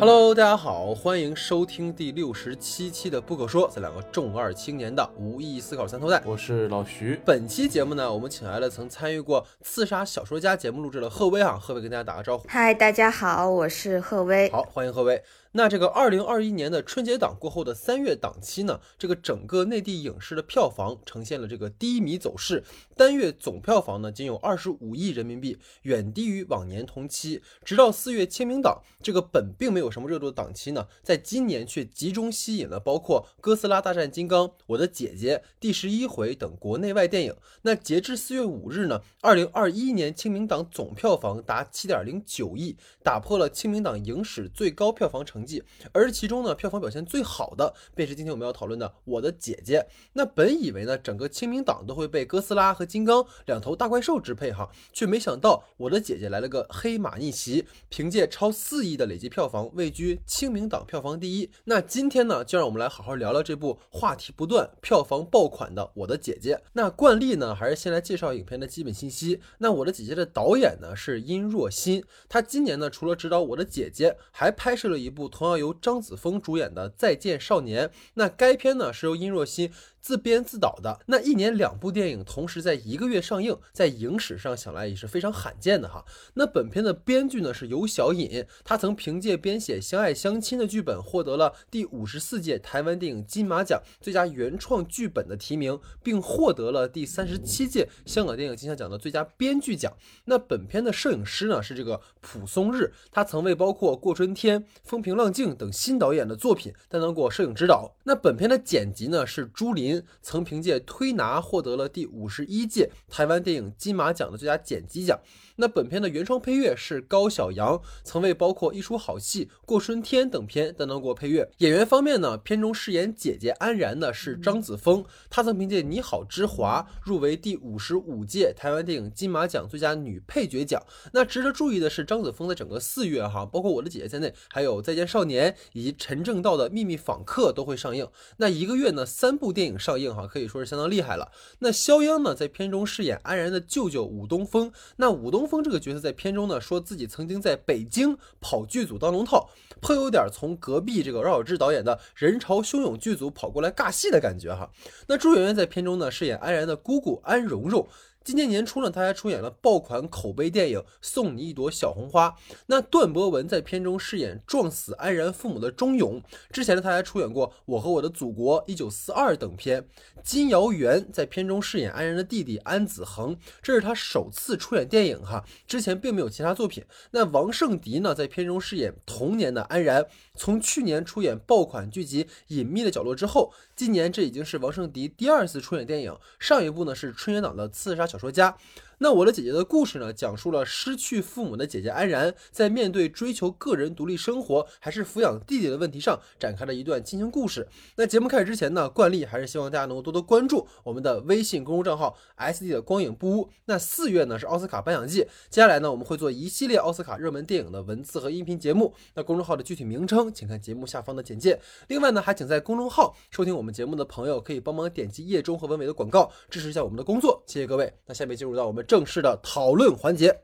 Hello，大家好，欢迎收听第六十七期的《不可说》，这两个重二青年的无意义思考三头带。我是老徐。本期节目呢，我们请来了曾参与过《刺杀小说家》节目录制的贺威啊，贺威跟大家打个招呼。嗨，大家好，我是贺威。好，欢迎贺威。那这个二零二一年的春节档过后的三月档期呢，这个整个内地影视的票房呈现了这个低迷走势，单月总票房呢仅有二十五亿人民币，远低于往年同期。直到四月清明档，这个本并没有什么热度的档期呢，在今年却集中吸引了包括《哥斯拉大战金刚》、《我的姐姐》、《第十一回》等国内外电影。那截至四月五日呢，二零二一年清明档总票房达七点零九亿，打破了清明档影史最高票房成。成绩，而其中呢，票房表现最好的便是今天我们要讨论的《我的姐姐》。那本以为呢，整个清明档都会被哥斯拉和金刚两头大怪兽支配哈，却没想到《我的姐姐》来了个黑马逆袭，凭借超四亿的累计票房位居清明档票房第一。那今天呢，就让我们来好好聊聊这部话题不断、票房爆款的《我的姐姐》。那惯例呢，还是先来介绍影片的基本信息。那《我的姐姐》的导演呢是殷若欣，他今年呢除了指导《我的姐姐》，还拍摄了一部。同样由张子枫主演的《再见少年》，那该片呢是由殷若曦。自编自导的那一年两部电影同时在一个月上映，在影史上想来也是非常罕见的哈。那本片的编剧呢是尤小隐，他曾凭借编写《相爱相亲》的剧本获得了第五十四届台湾电影金马奖最佳原创剧本的提名，并获得了第三十七届香港电影金像奖的最佳编剧奖。那本片的摄影师呢是这个蒲松日，他曾为包括过春天、风平浪静等新导演的作品担当过摄影指导。那本片的剪辑呢是朱琳曾凭借《推拿》获得了第五十一届台湾电影金马奖的最佳剪辑奖。那本片的原创配乐是高晓阳，曾为包括《一出好戏》《过春天》等片担当过配乐。演员方面呢，片中饰演姐姐安然的是张子枫，她曾凭借《你好，之华》入围第五十五届台湾电影金马奖最佳女配角奖。那值得注意的是，张子枫在整个四月哈，包括我的姐姐在内，还有《再见少年》以及陈正道的《秘密访客》都会上映。那一个月呢，三部电影上映哈，可以说是相当厉害了。那肖央呢，在片中饰演安然的舅舅武东风。那武东风这个角色在片中呢，说自己曾经在北京跑剧组当龙套，颇有点从隔壁这个饶晓志导演的人潮汹涌剧组跑过来尬戏的感觉哈。那朱媛媛在片中呢，饰演安然的姑姑安蓉蓉。今年年初呢，他还出演了爆款口碑电影《送你一朵小红花》。那段博文在片中饰演撞死安然父母的钟勇。之前呢，他还出演过《我和我的祖国》《一九四二》等片。金瑶元在片中饰演安然的弟弟安子恒，这是他首次出演电影哈，之前并没有其他作品。那王圣迪呢，在片中饰演童年的安然。从去年出演爆款剧集《隐秘的角落》之后，今年这已经是王圣迪第二次出演电影。上一部呢是春节档的《刺杀小说家》。那我的姐姐的故事呢，讲述了失去父母的姐姐安然，在面对追求个人独立生活还是抚养弟弟的问题上，展开了一段亲情故事。那节目开始之前呢，惯例还是希望大家能够多多关注我们的微信公众账号 S D 的光影不污。那四月呢是奥斯卡颁奖季，接下来呢我们会做一系列奥斯卡热门电影的文字和音频节目。那公众号的具体名称，请看节目下方的简介。另外呢，还请在公众号收听我们节目的朋友，可以帮忙点击页中和文尾的广告，支持一下我们的工作。谢谢各位。那下面进入到我们。正式的讨论环节。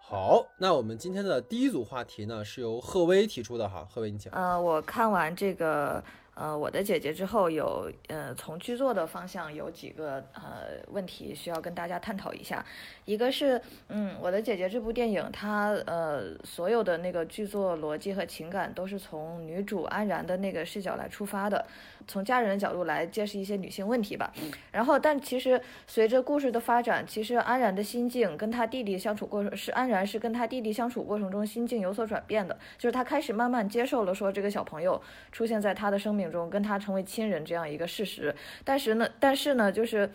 好，那我们今天的第一组话题呢，是由贺威提出的哈，贺威你请。呃，我看完这个。呃，我的姐姐之后有呃，从剧作的方向有几个呃问题需要跟大家探讨一下。一个是，嗯，我的姐姐这部电影，它呃所有的那个剧作逻辑和情感都是从女主安然的那个视角来出发的，从家人的角度来揭示一些女性问题吧。然后，但其实随着故事的发展，其实安然的心境跟她弟弟相处过程是安然是跟她弟弟相处过程中心境有所转变的，就是她开始慢慢接受了说这个小朋友出现在她的生命。中跟他成为亲人这样一个事实，但是呢，但是呢，就是，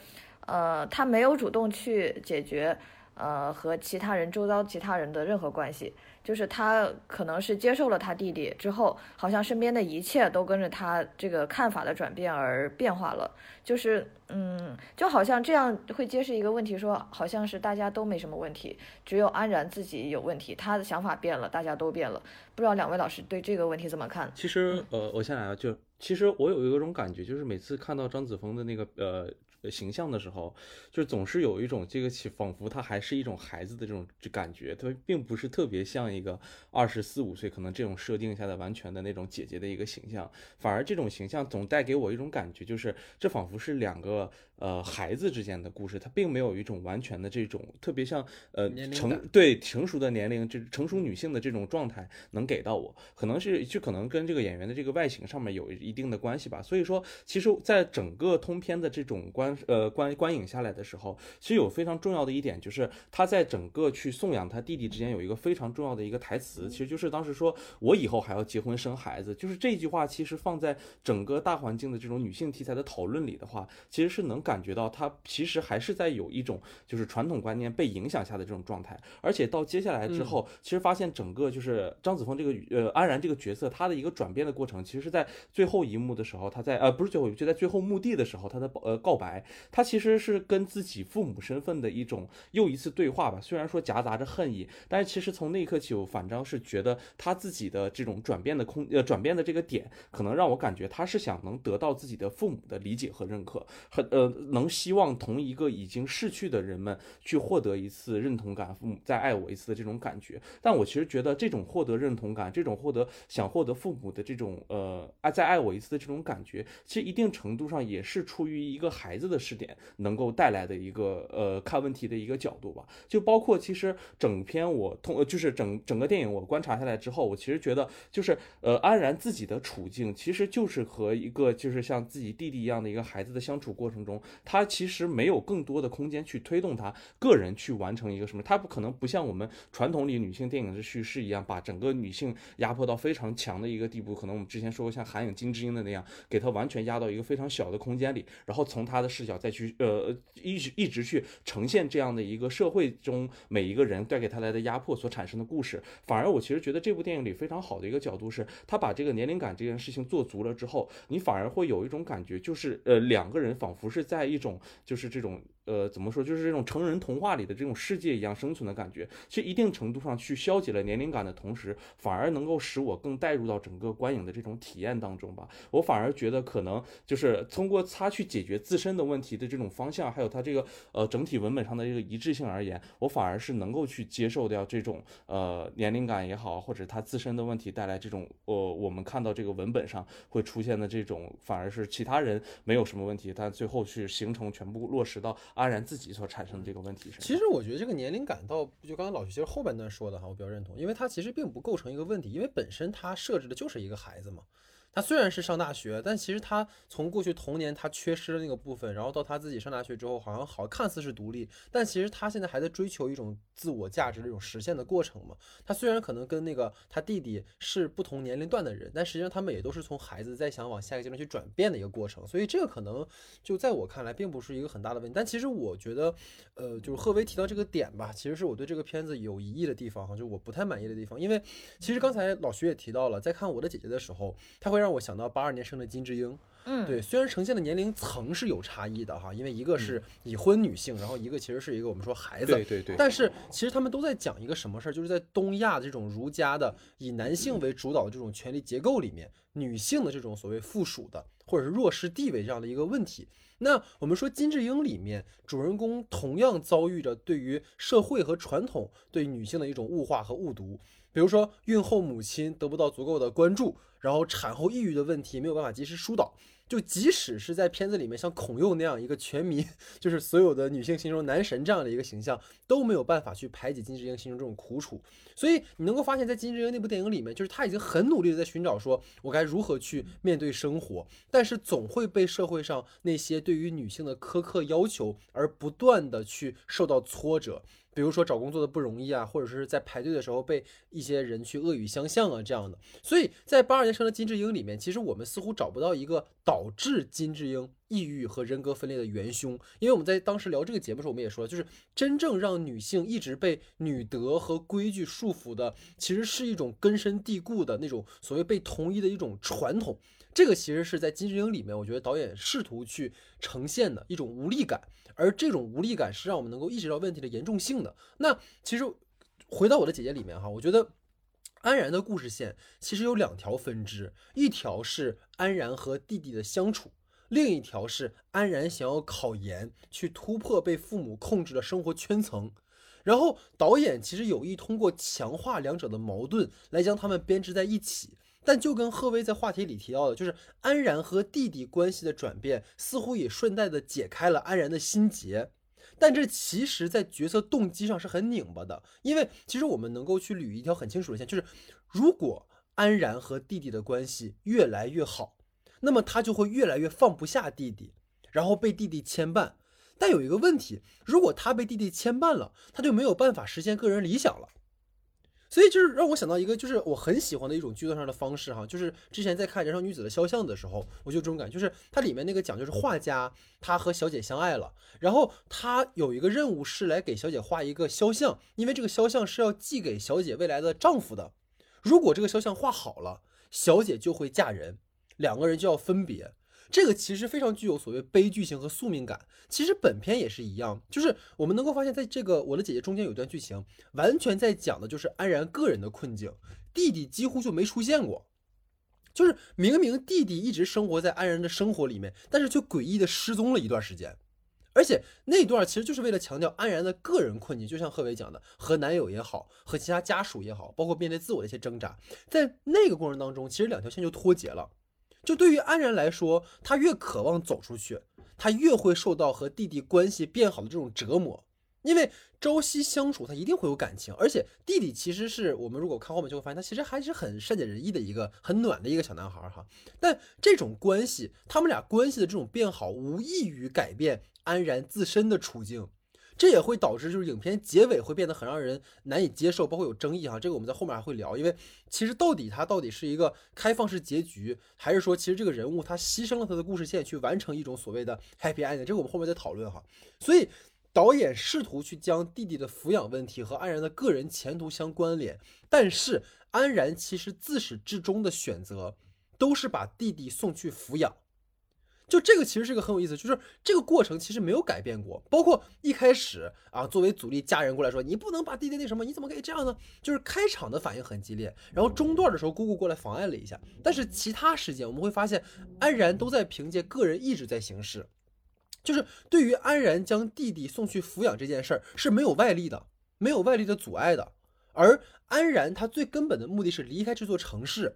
呃，他没有主动去解决，呃，和其他人周遭其他人的任何关系。就是他可能是接受了他弟弟之后，好像身边的一切都跟着他这个看法的转变而变化了。就是，嗯，就好像这样会揭示一个问题，说好像是大家都没什么问题，只有安然自己有问题，他的想法变了，大家都变了。不知道两位老师对这个问题怎么看？其实，呃，我先来啊，就。其实我有一种感觉，就是每次看到张子枫的那个呃。形象的时候，就总是有一种这个仿佛他还是一种孩子的这种感觉，他并不是特别像一个二十四五岁可能这种设定下的完全的那种姐姐的一个形象，反而这种形象总带给我一种感觉，就是这仿佛是两个呃孩子之间的故事，他并没有一种完全的这种特别像呃成对成熟的年龄，这成熟女性的这种状态能给到我，可能是就可能跟这个演员的这个外形上面有一定的关系吧。所以说，其实在整个通篇的这种关。呃，观观影下来的时候，其实有非常重要的一点，就是他在整个去送养他弟弟之间有一个非常重要的一个台词，其实就是当时说我以后还要结婚生孩子，就是这句话，其实放在整个大环境的这种女性题材的讨论里的话，其实是能感觉到他其实还是在有一种就是传统观念被影响下的这种状态，而且到接下来之后，其实发现整个就是张子枫这个呃安然这个角色，他的一个转变的过程，其实是在最后一幕的时候，他在呃不是最后一幕，就在最后墓地的时候，他的呃告白。他其实是跟自己父母身份的一种又一次对话吧，虽然说夹杂着恨意，但是其实从那一刻起，我反正是觉得他自己的这种转变的空呃转变的这个点，可能让我感觉他是想能得到自己的父母的理解和认可，和呃能希望同一个已经逝去的人们去获得一次认同感，父母再爱我一次的这种感觉。但我其实觉得这种获得认同感，这种获得想获得父母的这种呃爱再爱我一次的这种感觉，其实一定程度上也是出于一个孩子的视点。能够带来的一个呃看问题的一个角度吧，就包括其实整篇我通就是整整个电影我观察下来之后，我其实觉得就是呃安然自己的处境其实就是和一个就是像自己弟弟一样的一个孩子的相处过程中，他其实没有更多的空间去推动他个人去完成一个什么，他不可能不像我们传统里女性电影的叙事一样，把整个女性压迫到非常强的一个地步，可能我们之前说过像韩影金智英的那样，给她完全压到一个非常小的空间里，然后从她的视角再去。呃，一直一直去呈现这样的一个社会中每一个人带给他来的压迫所产生的故事，反而我其实觉得这部电影里非常好的一个角度是，他把这个年龄感这件事情做足了之后，你反而会有一种感觉，就是呃两个人仿佛是在一种就是这种。呃，怎么说，就是这种成人童话里的这种世界一样生存的感觉，其实一定程度上去消解了年龄感的同时，反而能够使我更带入到整个观影的这种体验当中吧。我反而觉得，可能就是通过他去解决自身的问题的这种方向，还有他这个呃整体文本上的这个一致性而言，我反而是能够去接受掉这种呃年龄感也好，或者他自身的问题带来这种呃我们看到这个文本上会出现的这种，反而是其他人没有什么问题，但最后去形成全部落实到。安然自己所产生的这个问题是，其实我觉得这个年龄感到就刚刚老徐其实后半段说的哈，我比较认同，因为他其实并不构成一个问题，因为本身他设置的就是一个孩子嘛。他虽然是上大学，但其实他从过去童年他缺失的那个部分，然后到他自己上大学之后，好像好看似是独立，但其实他现在还在追求一种自我价值的一种实现的过程嘛。他虽然可能跟那个他弟弟是不同年龄段的人，但实际上他们也都是从孩子在想往下一个阶段去转变的一个过程。所以这个可能就在我看来并不是一个很大的问题。但其实我觉得，呃，就是贺薇提到这个点吧，其实是我对这个片子有疑义的地方哈，就我不太满意的地方。因为其实刚才老徐也提到了，在看我的姐姐的时候，他会让我想到八二年。生的金智英，嗯，对，虽然呈现的年龄层是有差异的哈，因为一个是已婚女性，然后一个其实是一个我们说孩子，对对对，但是其实他们都在讲一个什么事儿，就是在东亚这种儒家的以男性为主导的这种权力结构里面，女性的这种所谓附属的或者是弱势地位这样的一个问题。那我们说金智英里面主人公同样遭遇着对于社会和传统对女性的一种物化和误读。比如说，孕后母亲得不到足够的关注，然后产后抑郁的问题没有办法及时疏导。就即使是在片子里面，像孔佑那样一个全民，就是所有的女性心中男神这样的一个形象，都没有办法去排解金智英心中这种苦楚。所以你能够发现，在金智英那部电影里面，就是他已经很努力的在寻找，说我该如何去面对生活，但是总会被社会上那些对于女性的苛刻要求而不断的去受到挫折。比如说找工作的不容易啊，或者是在排队的时候被一些人去恶语相向啊，这样的。所以在八二年生的金智英里面，其实我们似乎找不到一个导致金智英抑郁和人格分裂的元凶。因为我们在当时聊这个节目的时候，我们也说，就是真正让女性一直被女德和规矩束缚的，其实是一种根深蒂固的那种所谓被统一的一种传统。这个其实是在金智英里面，我觉得导演试图去呈现的一种无力感。而这种无力感是让我们能够意识到问题的严重性的。那其实回到我的姐姐里面哈，我觉得安然的故事线其实有两条分支，一条是安然和弟弟的相处，另一条是安然想要考研，去突破被父母控制的生活圈层。然后导演其实有意通过强化两者的矛盾来将他们编织在一起。但就跟贺薇在话题里提到的，就是安然和弟弟关系的转变，似乎也顺带的解开了安然的心结。但这其实，在角色动机上是很拧巴的，因为其实我们能够去捋一条很清楚的线，就是如果安然和弟弟的关系越来越好，那么他就会越来越放不下弟弟，然后被弟弟牵绊。但有一个问题，如果他被弟弟牵绊了，他就没有办法实现个人理想了。所以就是让我想到一个，就是我很喜欢的一种剧作上的方式哈，就是之前在看《燃烧女子的肖像》的时候，我就这种感觉，就是它里面那个讲就是画家他和小姐相爱了，然后他有一个任务是来给小姐画一个肖像，因为这个肖像是要寄给小姐未来的丈夫的，如果这个肖像画好了，小姐就会嫁人，两个人就要分别。这个其实非常具有所谓悲剧性和宿命感。其实本片也是一样，就是我们能够发现，在这个我的姐姐中间有段剧情，完全在讲的就是安然个人的困境，弟弟几乎就没出现过。就是明明弟弟一直生活在安然的生活里面，但是却诡异的失踪了一段时间。而且那段其实就是为了强调安然的个人困境，就像贺伟讲的，和男友也好，和其他家属也好，包括面对自我的一些挣扎，在那个过程当中，其实两条线就脱节了。就对于安然来说，他越渴望走出去，他越会受到和弟弟关系变好的这种折磨。因为朝夕相处，他一定会有感情，而且弟弟其实是我们如果看后面就会发现，他其实还是很善解人意的一个很暖的一个小男孩哈。但这种关系，他们俩关系的这种变好，无异于改变安然自身的处境。这也会导致，就是影片结尾会变得很让人难以接受，包括有争议哈。这个我们在后面还会聊，因为其实到底它到底是一个开放式结局，还是说其实这个人物他牺牲了他的故事线去完成一种所谓的 happy ending？这个我们后面再讨论哈。所以导演试图去将弟弟的抚养问题和安然的个人前途相关联，但是安然其实自始至终的选择都是把弟弟送去抚养。就这个其实是个很有意思，就是这个过程其实没有改变过，包括一开始啊，作为阻力家人过来说，你不能把弟弟那什么，你怎么可以这样呢？就是开场的反应很激烈，然后中段的时候姑姑过来妨碍了一下，但是其他时间我们会发现安然都在凭借个人意志在行事，就是对于安然将弟弟送去抚养这件事儿是没有外力的，没有外力的阻碍的，而安然他最根本的目的是离开这座城市。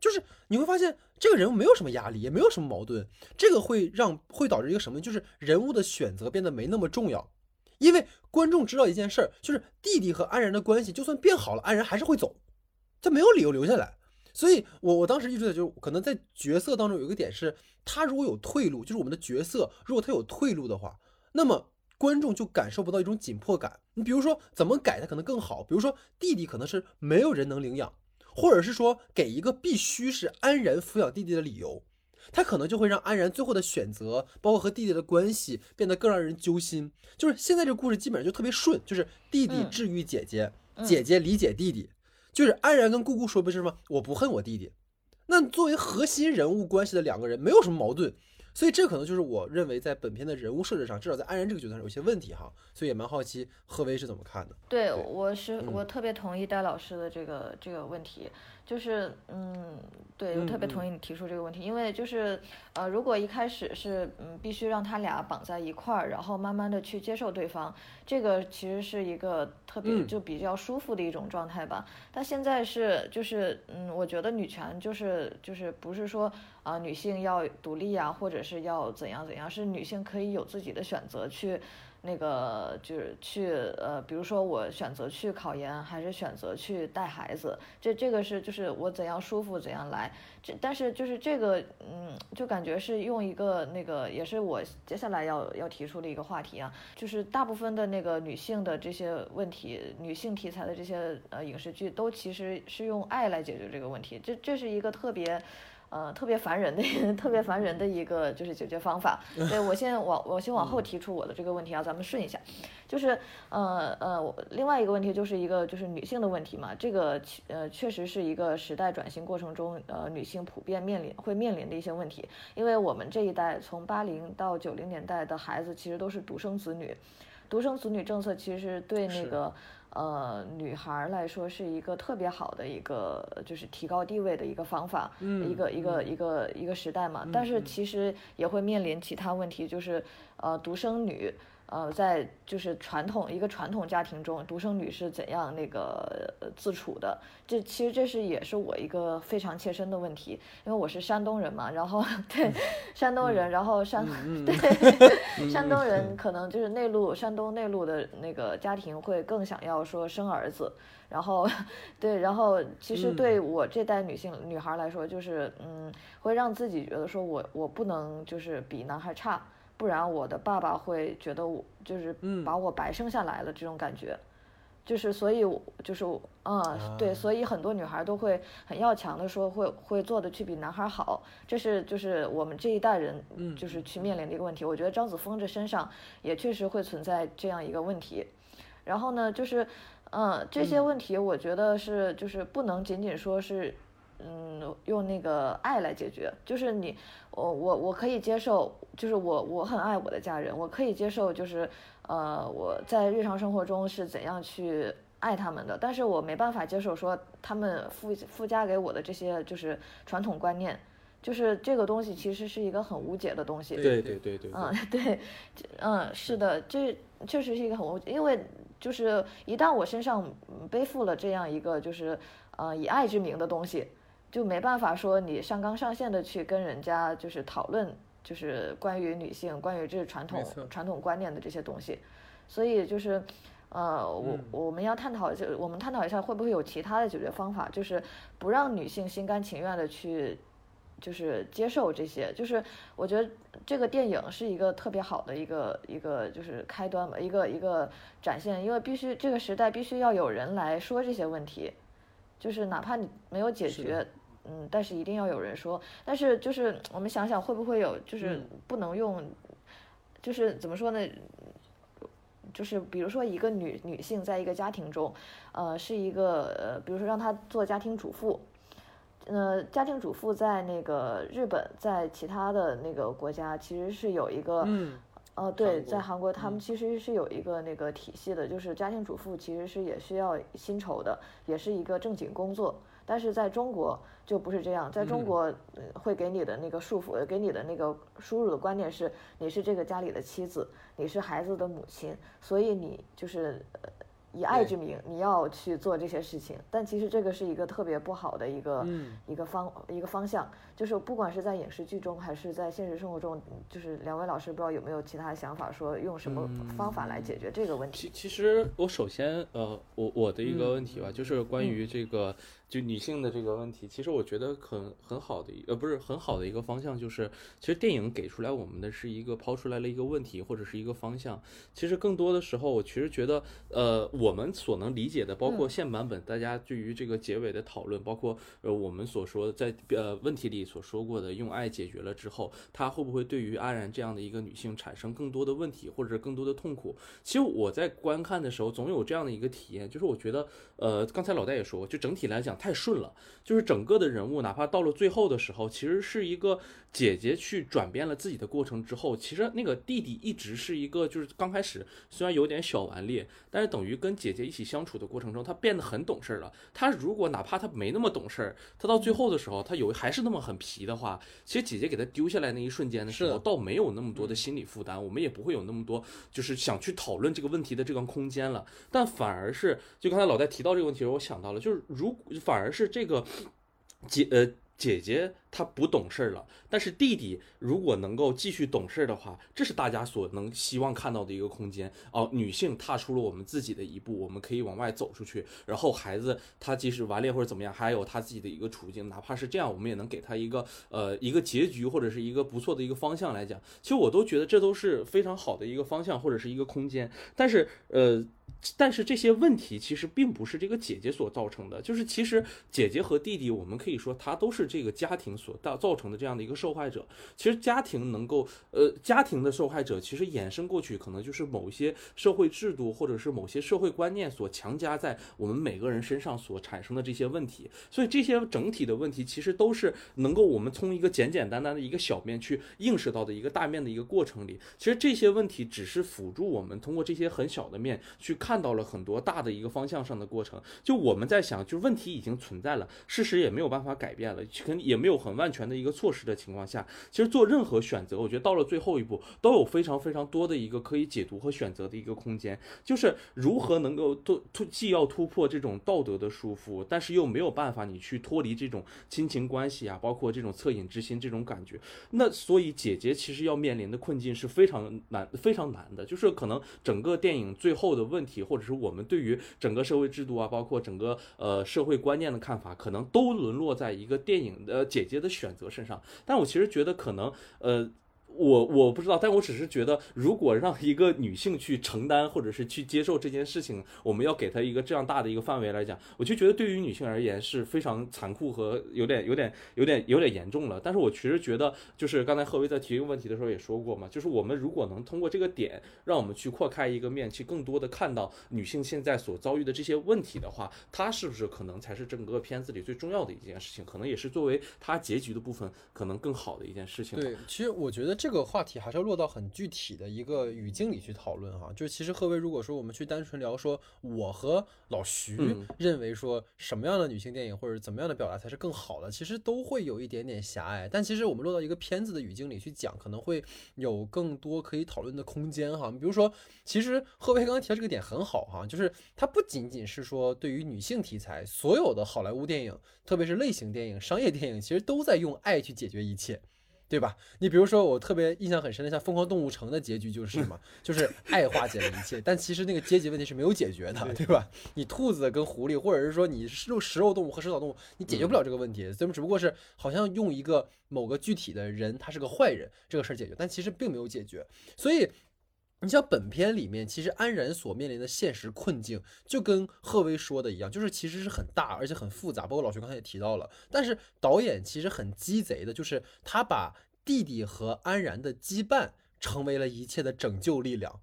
就是你会发现，这个人物没有什么压力，也没有什么矛盾，这个会让会导致一个什么？就是人物的选择变得没那么重要，因为观众知道一件事儿，就是弟弟和安然的关系就算变好了，安然还是会走，他没有理由留下来。所以，我我当时一直在就可能在角色当中有一个点是，他如果有退路，就是我们的角色如果他有退路的话，那么观众就感受不到一种紧迫感。你比如说怎么改他可能更好，比如说弟弟可能是没有人能领养。或者是说给一个必须是安然抚养弟弟的理由，他可能就会让安然最后的选择，包括和弟弟的关系变得更让人揪心。就是现在这个故事基本上就特别顺，就是弟弟治愈姐姐，姐姐理解弟弟，就是安然跟姑姑说不是吗？我不恨我弟弟。那作为核心人物关系的两个人没有什么矛盾。所以这可能就是我认为在本片的人物设置上，至少在安然这个角色上有些问题哈。所以也蛮好奇贺威是怎么看的。对，我是我特别同意戴老师的这个这个问题，就是嗯，对我特别同意你提出这个问题，因为就是呃，如果一开始是嗯必须让他俩绑在一块儿，然后慢慢的去接受对方，这个其实是一个特别就比较舒服的一种状态吧。但现在是就是嗯，我觉得女权就是就是不是说。啊，女性要独立啊，或者是要怎样怎样，是女性可以有自己的选择去，那个就是去呃，比如说我选择去考研，还是选择去带孩子，这这个是就是我怎样舒服怎样来。这但是就是这个嗯，就感觉是用一个那个也是我接下来要要提出的一个话题啊，就是大部分的那个女性的这些问题，女性题材的这些呃影视剧都其实是用爱来解决这个问题，这这是一个特别。呃，特别烦人的，特别烦人的一个就是解决方法。对我先往我先往后提出我的这个问题啊，咱们顺一下，就是呃呃，另外一个问题就是一个就是女性的问题嘛，这个呃确实是一个时代转型过程中呃女性普遍面临会面临的一些问题，因为我们这一代从八零到九零年代的孩子其实都是独生子女，独生子女政策其实对那个。呃女孩来说是一个特别好的一个就是提高地位的一个方法，一个一个一个一个时代嘛。但是其实也会面临其他问题，就是呃独生女。呃，在就是传统一个传统家庭中，独生女是怎样那个自处的？这其实这是也是我一个非常切身的问题，因为我是山东人嘛，然后对山东人，然后山 对山东人可能就是内陆山东内陆的那个家庭会更想要说生儿子，然后对，然后其实对我这代女性女孩来说，就是嗯，会让自己觉得说我我不能就是比男孩差。不然我的爸爸会觉得我就是把我白生下来了这种感觉，就是所以就是嗯对，所以很多女孩都会很要强的说会会做的去比男孩好，这是就是我们这一代人就是去面临的一个问题。我觉得张子枫这身上也确实会存在这样一个问题。然后呢，就是嗯这些问题我觉得是就是不能仅仅说是。嗯，用那个爱来解决，就是你，我我我可以接受，就是我我很爱我的家人，我可以接受，就是呃我在日常生活中是怎样去爱他们的，但是我没办法接受说他们附附加给我的这些就是传统观念，就是这个东西其实是一个很无解的东西。对对对对。嗯，对，嗯，是的，这确实是一个很无解，因为就是一旦我身上背负了这样一个就是呃以爱之名的东西。就没办法说你上纲上线的去跟人家就是讨论，就是关于女性、关于这传统传统观念的这些东西，所以就是，呃，我我们要探讨，就我们探讨一下会不会有其他的解决方法，就是不让女性心甘情愿的去，就是接受这些，就是我觉得这个电影是一个特别好的一个一个就是开端吧，一个一个展现，因为必须这个时代必须要有人来说这些问题，就是哪怕你没有解决。嗯，但是一定要有人说。但是就是我们想想，会不会有就是不能用，就是怎么说呢？就是比如说一个女女性在一个家庭中，呃，是一个呃，比如说让她做家庭主妇，呃，家庭主妇在那个日本，在其他的那个国家其实是有一个，嗯，呃，对，在韩国他们其实是有一个那个体系的，就是家庭主妇其实是也需要薪酬的，也是一个正经工作。但是在中国就不是这样，在中国会给你的那个束缚，给你的那个输入的观念是，你是这个家里的妻子，你是孩子的母亲，所以你就是以爱之名，你要去做这些事情。但其实这个是一个特别不好的一个一个方一个方向，就是不管是在影视剧中还是在现实生活中，就是两位老师不知道有没有其他想法，说用什么方法来解决这个问题？其其实我首先呃，我我的一个问题吧，就是关于这个。就女性的这个问题，其实我觉得很很好的，呃，不是很好的一个方向，就是其实电影给出来我们的是一个抛出来了一个问题或者是一个方向。其实更多的时候，我其实觉得，呃，我们所能理解的，包括现版本大家对于这个结尾的讨论，包括呃我们所说的在呃问题里所说过的用爱解决了之后，它会不会对于安然这样的一个女性产生更多的问题或者更多的痛苦？其实我在观看的时候总有这样的一个体验，就是我觉得，呃，刚才老戴也说，就整体来讲。太顺了，就是整个的人物，哪怕到了最后的时候，其实是一个姐姐去转变了自己的过程之后，其实那个弟弟一直是一个，就是刚开始虽然有点小顽劣，但是等于跟姐姐一起相处的过程中，他变得很懂事了。他如果哪怕他没那么懂事，他到最后的时候，他有还是那么很皮的话，其实姐姐给他丢下来那一瞬间的时候，倒没有那么多的心理负担，我们也不会有那么多就是想去讨论这个问题的这个空间了。但反而是，就刚才老戴提到这个问题时候，我想到了，就是如反。反而是这个姐呃姐姐他不懂事儿了，但是弟弟如果能够继续懂事儿的话，这是大家所能希望看到的一个空间哦。女性踏出了我们自己的一步，我们可以往外走出去。然后孩子他即使顽劣或者怎么样，还有他自己的一个处境，哪怕是这样，我们也能给他一个呃一个结局或者是一个不错的一个方向来讲。其实我都觉得这都是非常好的一个方向或者是一个空间。但是呃。但是这些问题其实并不是这个姐姐所造成的，就是其实姐姐和弟弟，我们可以说他都是这个家庭所造造成的这样的一个受害者。其实家庭能够，呃，家庭的受害者其实衍生过去，可能就是某一些社会制度或者是某些社会观念所强加在我们每个人身上所产生的这些问题。所以这些整体的问题，其实都是能够我们从一个简简单单的一个小面去映射到的一个大面的一个过程里。其实这些问题只是辅助我们通过这些很小的面去看到了很多大的一个方向上的过程。就我们在想，就问题已经存在了，事实也没有办法改变了，肯也没有很万全的一个措施的情况下，其实做任何选择，我觉得到了最后一步，都有非常非常多的一个可以解读和选择的一个空间。就是如何能够突突既要突破这种道德的束缚，但是又没有办法你去脱离这种亲情关系啊，包括这种恻隐之心这种感觉。那所以姐姐其实要面临的困境是非常难、非常难的。就是可能整个电影最后的问题，或者是我们对于整个社会制度啊，包括整个呃社会观念的看法，可能都沦落在一个电影的姐姐的选择身上。但我其实觉得可能呃。我我不知道，但我只是觉得，如果让一个女性去承担或者是去接受这件事情，我们要给她一个这样大的一个范围来讲，我就觉得对于女性而言是非常残酷和有点有点有点有点严重了。但是我其实觉得，就是刚才贺威在提这个问题的时候也说过嘛，就是我们如果能通过这个点，让我们去扩开一个面，去更多的看到女性现在所遭遇的这些问题的话，它是不是可能才是整个片子里最重要的一件事情？可能也是作为它结局的部分，可能更好的一件事情。对，其实我觉得。这个话题还是要落到很具体的一个语境里去讨论哈，就是其实贺威，如果说我们去单纯聊说我和老徐认为说什么样的女性电影或者怎么样的表达才是更好的，其实都会有一点点狭隘。但其实我们落到一个片子的语境里去讲，可能会有更多可以讨论的空间哈。比如说，其实贺威刚刚提到这个点很好哈，就是它不仅仅是说对于女性题材，所有的好莱坞电影，特别是类型电影、商业电影，其实都在用爱去解决一切。对吧？你比如说，我特别印象很深的，像《疯狂动物城》的结局就是什么，就是爱化解了一切，但其实那个阶级问题是没有解决的，对吧？你兔子跟狐狸，或者是说你肉食肉动物和食草动物，你解决不了这个问题，咱们只不过是好像用一个某个具体的人，他是个坏人这个事儿解决，但其实并没有解决，所以。你像本片里面，其实安然所面临的现实困境，就跟贺威说的一样，就是其实是很大而且很复杂。包括老徐刚才也提到了，但是导演其实很鸡贼的，就是他把弟弟和安然的羁绊成为了一切的拯救力量。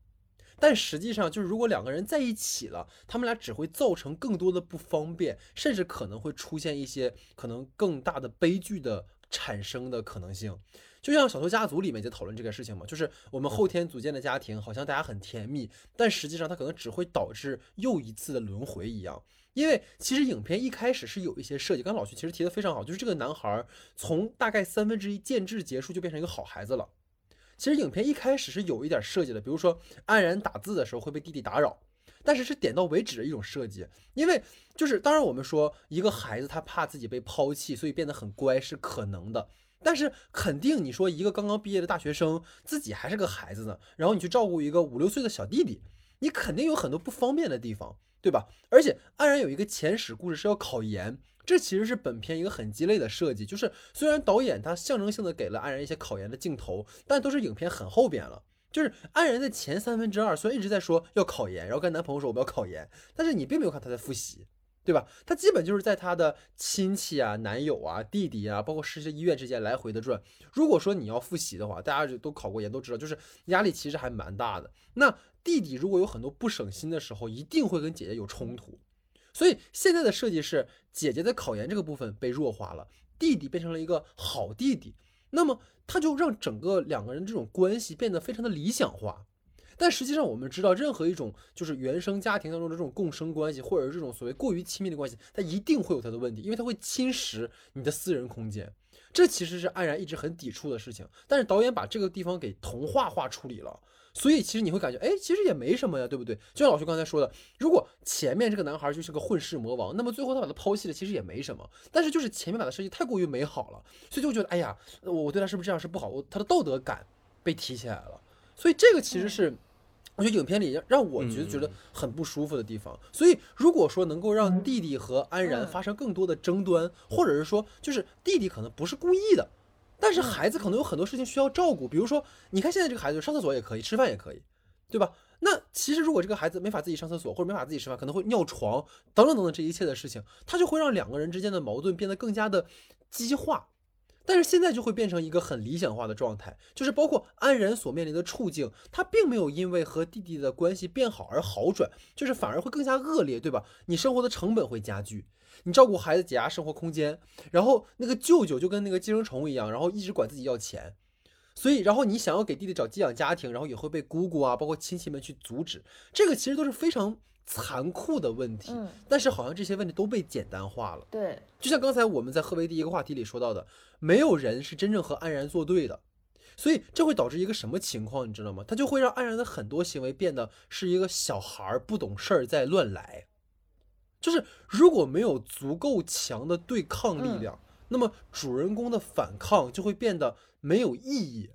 但实际上，就是如果两个人在一起了，他们俩只会造成更多的不方便，甚至可能会出现一些可能更大的悲剧的产生的可能性。就像《小偷家族》里面在讨论这个事情嘛，就是我们后天组建的家庭，好像大家很甜蜜，但实际上它可能只会导致又一次的轮回一样。因为其实影片一开始是有一些设计，刚老徐其实提的非常好，就是这个男孩从大概三分之一建制结束就变成一个好孩子了。其实影片一开始是有一点设计的，比如说安然打字的时候会被弟弟打扰，但是是点到为止的一种设计。因为就是当然我们说一个孩子他怕自己被抛弃，所以变得很乖是可能的。但是肯定，你说一个刚刚毕业的大学生，自己还是个孩子呢，然后你去照顾一个五六岁的小弟弟，你肯定有很多不方便的地方，对吧？而且安然有一个前史故事是要考研，这其实是本片一个很鸡肋的设计。就是虽然导演他象征性的给了安然一些考研的镜头，但都是影片很后边了。就是安然的前三分之二虽然一直在说要考研，然后跟男朋友说我们要考研，但是你并没有看他在复习。对吧？他基本就是在他的亲戚啊、男友啊、弟弟啊，包括世界医院之间来回的转。如果说你要复习的话，大家就都考过研，都知道，就是压力其实还蛮大的。那弟弟如果有很多不省心的时候，一定会跟姐姐有冲突。所以现在的设计是，姐姐在考研这个部分被弱化了，弟弟变成了一个好弟弟，那么他就让整个两个人这种关系变得非常的理想化。但实际上，我们知道，任何一种就是原生家庭当中的这种共生关系，或者是这种所谓过于亲密的关系，它一定会有它的问题，因为它会侵蚀你的私人空间。这其实是安然一直很抵触的事情。但是导演把这个地方给童话化处理了，所以其实你会感觉，哎，其实也没什么呀，对不对？就像老徐刚才说的，如果前面这个男孩就是个混世魔王，那么最后他把他抛弃了，其实也没什么。但是就是前面把他设计太过于美好了，所以就觉得，哎呀，我对他是不是这样是不好？我他的道德感被提起来了，所以这个其实是。我觉得影片里让我觉得觉得很不舒服的地方，所以如果说能够让弟弟和安然发生更多的争端，或者是说就是弟弟可能不是故意的，但是孩子可能有很多事情需要照顾，比如说你看现在这个孩子上厕所也可以，吃饭也可以，对吧？那其实如果这个孩子没法自己上厕所或者没法自己吃饭，可能会尿床等等等等这一切的事情，他就会让两个人之间的矛盾变得更加的激化。但是现在就会变成一个很理想化的状态，就是包括安然所面临的处境，他并没有因为和弟弟的关系变好而好转，就是反而会更加恶劣，对吧？你生活的成本会加剧，你照顾孩子挤压生活空间，然后那个舅舅就跟那个寄生虫一样，然后一直管自己要钱，所以然后你想要给弟弟找寄养家庭，然后也会被姑姑啊，包括亲戚们去阻止，这个其实都是非常残酷的问题。嗯，但是好像这些问题都被简单化了。对，就像刚才我们在贺维第一个话题里说到的，没有人是真正和安然作对的，所以这会导致一个什么情况，你知道吗？它就会让安然的很多行为变得是一个小孩儿不懂事儿在乱来。就是如果没有足够强的对抗力量，那么主人公的反抗就会变得没有意义。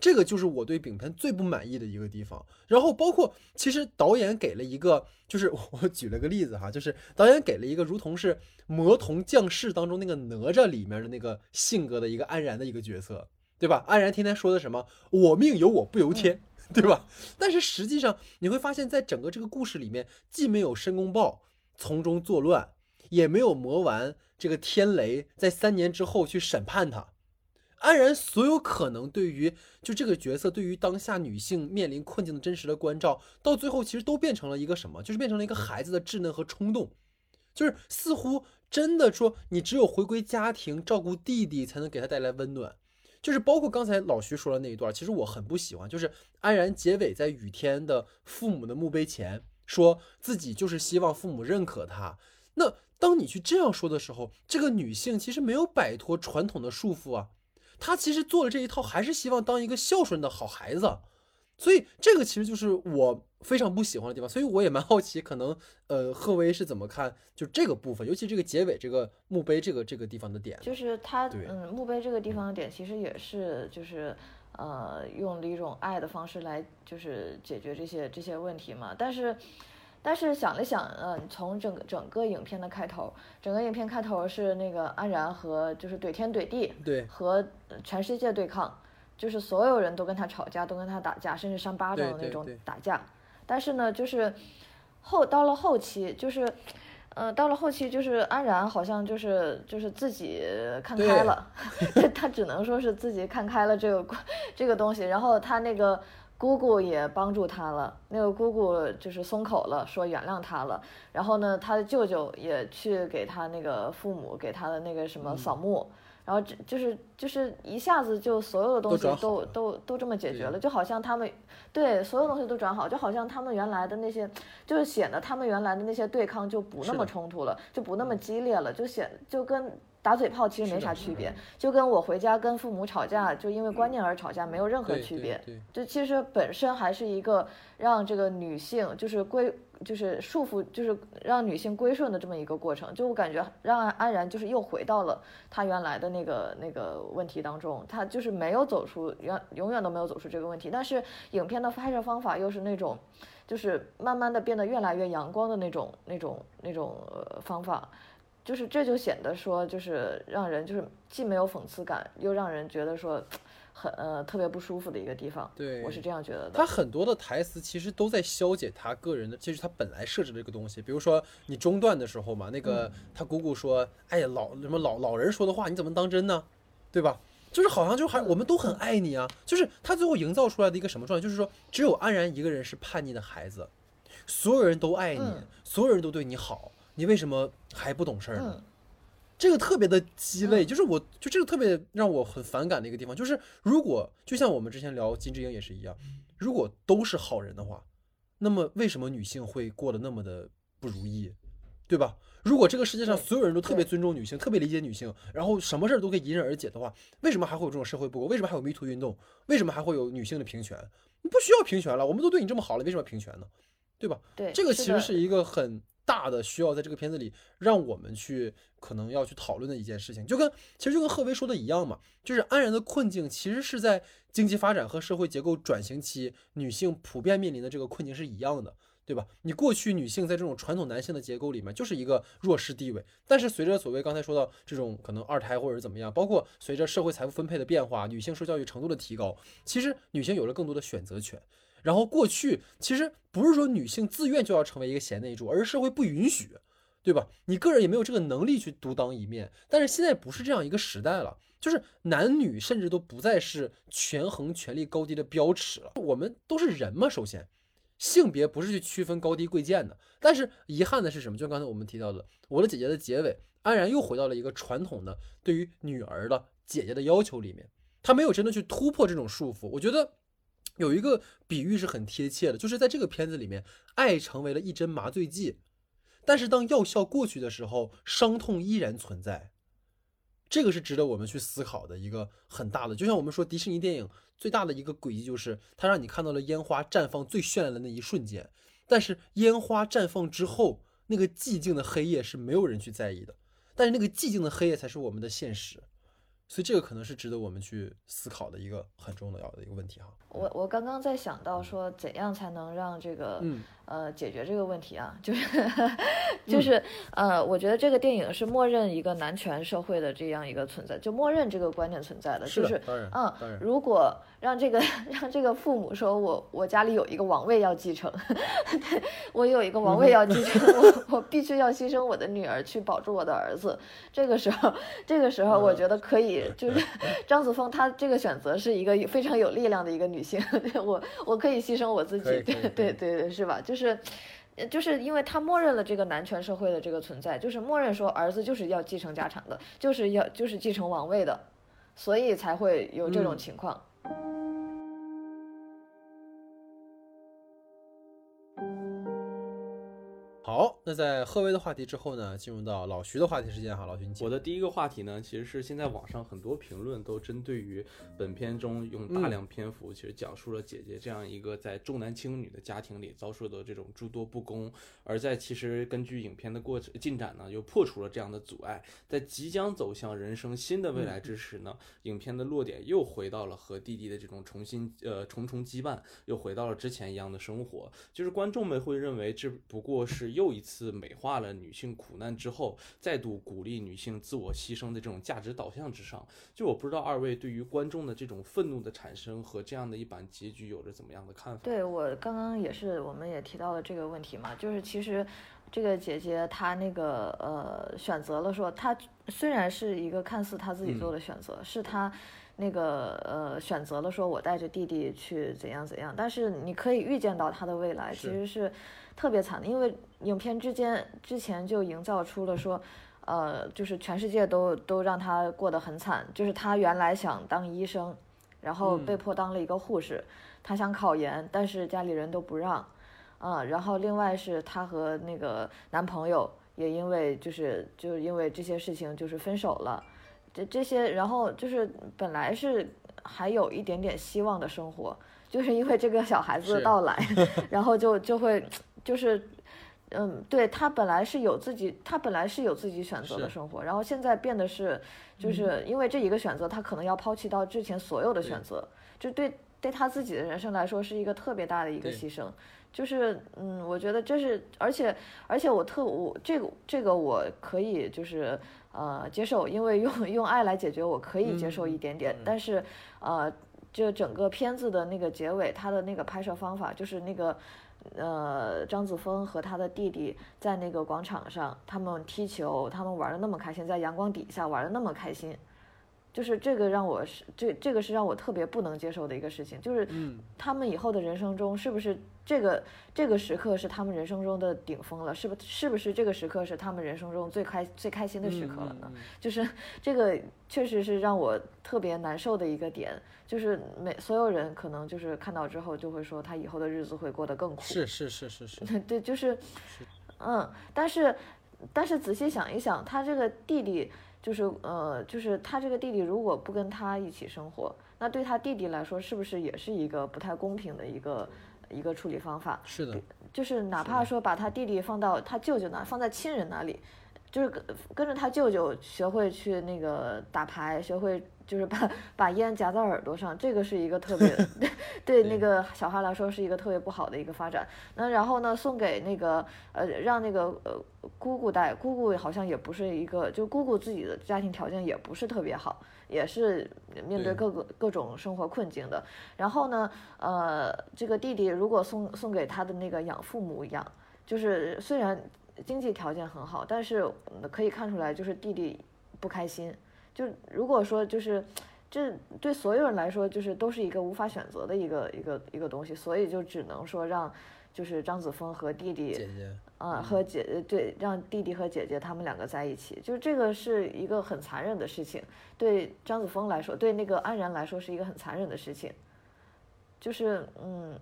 这个就是我对影片最不满意的一个地方。然后包括其实导演给了一个，就是 我举了个例子哈，就是导演给了一个如同是《魔童降世》当中那个哪吒里面的那个性格的一个安然的一个角色，对吧？安然天天说的什么“我命由我不由天”，对吧？但是实际上你会发现在整个这个故事里面，既没有申公豹从中作乱，也没有魔丸这个天雷在三年之后去审判他。安然所有可能对于就这个角色对于当下女性面临困境的真实的关照，到最后其实都变成了一个什么？就是变成了一个孩子的稚嫩和冲动，就是似乎真的说你只有回归家庭照顾弟弟才能给他带来温暖。就是包括刚才老徐说的那一段，其实我很不喜欢，就是安然结尾在雨天的父母的墓碑前说自己就是希望父母认可他。那当你去这样说的时候，这个女性其实没有摆脱传统的束缚啊。他其实做了这一套，还是希望当一个孝顺的好孩子，所以这个其实就是我非常不喜欢的地方。所以我也蛮好奇，可能呃贺威是怎么看就这个部分，尤其这个结尾这个墓碑这个这个地方的点。就是他嗯墓碑这个地方的点，其实也是就是呃用了一种爱的方式来就是解决这些这些问题嘛，但是。但是想了想，嗯，从整个整个影片的开头，整个影片开头是那个安然和就是怼天怼地，对和呃全世界对抗，就是所有人都跟他吵架，都跟他打架，甚至扇巴掌的那种对对对打架。但是呢，就是后到了后期，就是，呃，到了后期就是安然好像就是就是自己看开了，他他只能说是自己看开了这个这个东西，然后他那个。姑姑也帮助他了，那个姑姑就是松口了，说原谅他了。然后呢，他的舅舅也去给他那个父母给他的那个什么扫墓，然后这就是就是一下子就所有的东西都都都这么解决了，就好像他们对所有东西都转好，就好像他们原来的那些，就是显得他们原来的那些对抗就不那么冲突了，就不那么激烈了，就显就跟打嘴炮其实没啥区别，就跟我回家跟父母吵架，就因为观念而吵架没有任何区别。对这其实本身还是一个让这个女性就是归就是束缚，就是让女性归顺的这么一个过程。就我感觉让安安然就是又回到了她原来的那个那个问题当中，她就是没有走出原永远都没有走出这个问题。但是影片的拍摄方法又是那种，就是慢慢的变得越来越阳光的那种那种那种呃方法。就是这就显得说，就是让人就是既没有讽刺感，又让人觉得说很呃特别不舒服的一个地方。对我是这样觉得的。他很多的台词其实都在消解他个人的，就是他本来设置的这个东西。比如说你中断的时候嘛，那个他姑姑说：“哎呀，老什么老老人说的话你怎么当真呢？对吧？”就是好像就还我们都很爱你啊，就是他最后营造出来的一个什么状态，就是说只有安然一个人是叛逆的孩子，所有人都爱你，嗯所有人都对你好，你为什么还不懂事儿呢？嗯这个特别的鸡肋，就是我就这个特别让我很反感的一个地方，就是如果就像我们之前聊金智英也是一样，如果都是好人的话，那么为什么女性会过得那么的不如意，对吧？如果这个世界上所有人都特别尊重女性，特别理解女性，然后什么事儿都可以迎刃而解的话，为什么还会有这种社会不公？为什么还有迷途运动？为什么还会有女性的平权？你不需要平权了，我们都对你这么好了，为什么平权呢？对吧？对，这个其实是一个很大的需要在这个片子里让我们去可能要去讨论的一件事情，就跟其实就跟贺薇说的一样嘛，就是安然的困境其实是在经济发展和社会结构转型期女性普遍面临的这个困境是一样的。对吧？你过去女性在这种传统男性的结构里面就是一个弱势地位，但是随着所谓刚才说到这种可能二胎或者怎么样，包括随着社会财富分配的变化，女性受教育程度的提高，其实女性有了更多的选择权。然后过去其实不是说女性自愿就要成为一个贤内助，而是社会不允许。对吧？你个人也没有这个能力去独当一面。但是现在不是这样一个时代了，就是男女甚至都不再是权衡权力高低的标尺了。我们都是人嘛，首先，性别不是去区分高低贵贱的。但是遗憾的是什么？就刚才我们提到的，我的姐姐的结尾，安然又回到了一个传统的对于女儿的姐姐的要求里面，她没有真的去突破这种束缚。我觉得有一个比喻是很贴切的，就是在这个片子里面，爱成为了一针麻醉剂。但是当药效过去的时候，伤痛依然存在，这个是值得我们去思考的一个很大的。就像我们说迪士尼电影最大的一个轨迹，就是它让你看到了烟花绽放最绚烂的那一瞬间，但是烟花绽放之后，那个寂静的黑夜是没有人去在意的，但是那个寂静的黑夜才是我们的现实，所以这个可能是值得我们去思考的一个很重要的一个问题哈。我我刚刚在想到说，怎样才能让这个嗯呃解决这个问题啊？就是 就是呃，我觉得这个电影是默认一个男权社会的这样一个存在，就默认这个观念存在的，就是嗯，如果让这个 让这个父母说我我家里有一个王位要继承，对我有一个王位要继承，我我必须要牺牲我的女儿去保住我的儿子。这个时候，这个时候我觉得可以，就是张子枫她这个选择是一个非常有力量的一个女性，对我我可以牺牲我自己，对对对对，是吧？就是。呃就是因为他默认了这个男权社会的这个存在，就是默认说儿子就是要继承家产的，就是要就是继承王位的，所以才会有这种嗯情况。好，那在贺威的话题之后呢，进入到老徐的话题时间哈，老徐你我的第一个话题呢，其实是现在网上很多评论都针对于本片中用大量篇幅，其实讲述了姐姐这样一个在重男轻女的家庭里遭受的这种诸多不公，而在其实根据影片的过程进展呢，又破除了这样的阻碍，在即将走向人生新的未来之时呢，影片的落点又回到了和弟弟的这种重新呃重重羁绊，又回到了之前一样的生活，就是观众们会认为这不过是又一次美化了女性苦难之后，再度鼓励女性自我牺牲的这种价值导向之上。就我不知道二位对于观众的这种愤怒的产生和这样的一版结局有着怎么样的看法？对我刚刚也是，我们也提到了这个问题嘛，就是其实这个姐姐她那个呃选择了说，她虽然是一个看似她自己做的选择，是她那个呃选择了说我带着弟弟去怎样怎样，但是你可以预见到她的未来其是实是特别惨的，因为影片之间之前就营造出了说。呃，就是全世界都都让他过得很惨，就是他原来想当医生，然后被迫当了一个护士，他想考研，但是家里人都不让，嗯、然后另外是她和那个男朋友也因为就是就是因为这些事情就是分手了，这这些，然后就是本来是还有一点点希望的生活，就是因为这个小孩子的到来，然后就就会就是。嗯，对他本来是有自己，他本来是有自己选择的生活，然后现在变得是，就是因为这一个选择，他可能要抛弃到之前所有的选对择，就对对他自己的人生来说是一个特别大的一个牺牲。就是嗯，我觉得这是，而且而且我特我这个这个我可以就是呃接受，因为用用爱来解决，我可以接受一点点，但是呃，这整个片子的那个结尾，它的那个拍摄方法就是那个。呃，张子枫和他的弟弟在那个广场上，他们踢球，他们玩的那么开心，在阳光底下玩的那么开心，就是这个让我是这这个是让我特别不能接受的一个事情，就是嗯他们以后的人生中是不是这个这个时刻是他们人生中的顶峰了？是不是不是这个时刻是他们人生中最开最开心的时刻了呢？就是这个确实是让我特别难受的一个点，就是每所有人可能就是看到之后就会说他以后的日子会过得更苦。是是是是是，对，就是，嗯，但是，但是仔细想一想，他这个弟弟，就是呃，就是他这个弟弟如果不跟他一起生活，那对他弟弟来说，是不是也是一个不太公平的一个一个处理方法？是的，就是哪怕说把他弟弟放到他舅舅那，放在亲人那里，就是跟跟着他舅舅学会去那个打牌，学会就是把把烟夹在耳朵上，这个是一个特别 对那个小孩来说是一个特别不好的一个发展。那然后呢，送给那个呃让那个呃姑姑带，姑姑好像也不是一个，就姑姑自己的家庭条件也不是特别好，也是面对对各个各种生活困境的。然后呢，呃，这个弟弟如果送送给他的那个养父母养，就是虽然经济条件很好，但是嗯可以看出来就是弟弟不开心。就如果说就是这对所有人来说，就是都是一个无法选择的一个一个一个东西，所以就只能说让就是张子枫和弟弟姐姐，啊，和姐呃对，让弟弟和姐姐他们两个在一起，就是这个是一个很残忍的事情，对张子枫来说，对那个安然来说是一个很残忍的事情，就是嗯，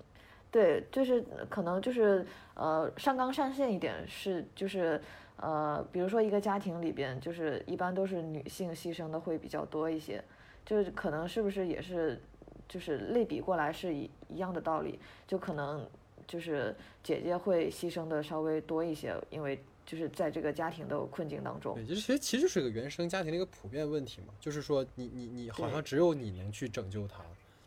对，就是可能就是呃上纲上线一点是就是呃，比如说一个家庭里边，就是一般都是女性牺牲的会比较多一些，就是可能是不是也是就是类比过来是一一样的道理，就可能就是姐姐会牺牲的稍微多一些，因为就是在这个家庭的困境当中对，，就是其实其实就是一个原生家庭的一个普遍问题嘛，就是说你你你好像只有你能去拯救他，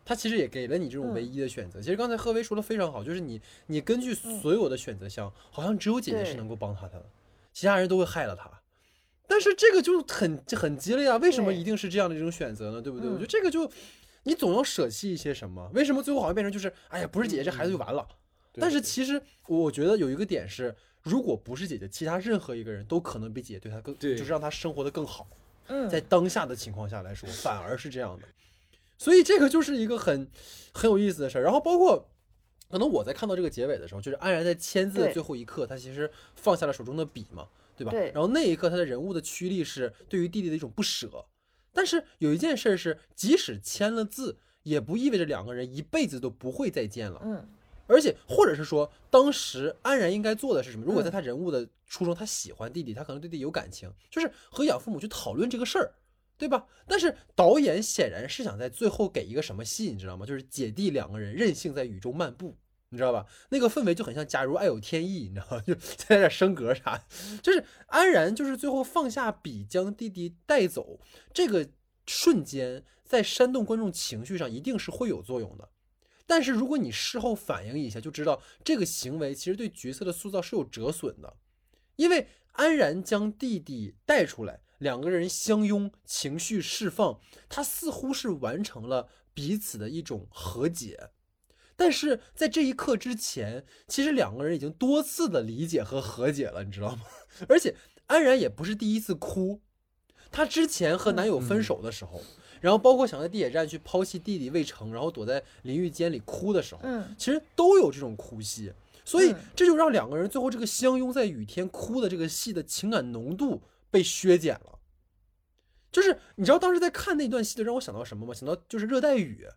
他其实也给了你这种唯嗯一的选择。其实刚才贺威说的非常好，就是你你根据嗯所有的选择项，好像只有姐姐是能够帮他的，其他人都会害了他。但是这个就很就很激烈啊！为什么一定是这样的一种选择呢？对不对？我觉得嗯这个就你总要舍弃一些什么。为什么最后好像变成就是哎呀，不是姐姐这孩子就完了？对但是其实我觉得有一个点是，如果不是姐姐，其他任何一个人都可能比姐姐对他更，就是让他生活的更好。嗯，在当下的情况下来说，反而是这样的。所以这个就是一个很很有意思的事儿。然后包括可能我在看到这个结尾的时候，就是安然在签字的最后一刻，他其实放下了手中的笔嘛，对吧？对然后那一刻，他的人物的驱力是对于弟弟的一种不舍。但是有一件事是，即使签了字，也不意味着两个人一辈子都不会再见了。嗯而且，或者是说，当时安然应该做的是什么？如果在嗯他人物的初衷，他喜欢弟弟，他可能对弟弟有感情，就是和养父母去讨论这个事儿，对吧？但是导演显然是想在最后给一个什么戏，你知道吗？就是姐弟两个人任性在雨中漫步，你知道吧？那个氛围就很像《假如爱有天意》，你知道吗？就在那升格啥，就是安然就是最后放下笔将弟弟带走，这个瞬间在煽动观众情绪上一定是会有作用的。但是如果你事后反应一下，就知道这个行为其实对角色的塑造是有折损的，因为安然将弟弟带出来，两个人相拥，情绪释放，他似乎是完成了彼此的一种和解。但是在这一刻之前，其实两个人已经多次的理解和和解了，你知道吗？而且安然也不是第一次哭，她之前和男友分手的时候，然后包括想在地铁站去抛弃弟弟魏成，然后躲在淋浴间里哭的时候，嗯其实都有这种哭戏，所以嗯这就让两个人最后这个相拥在雨天哭的这个戏的情感浓度被削减了。就是你知道当时在看那段戏的让我想到什么吗？想到就是热带雨，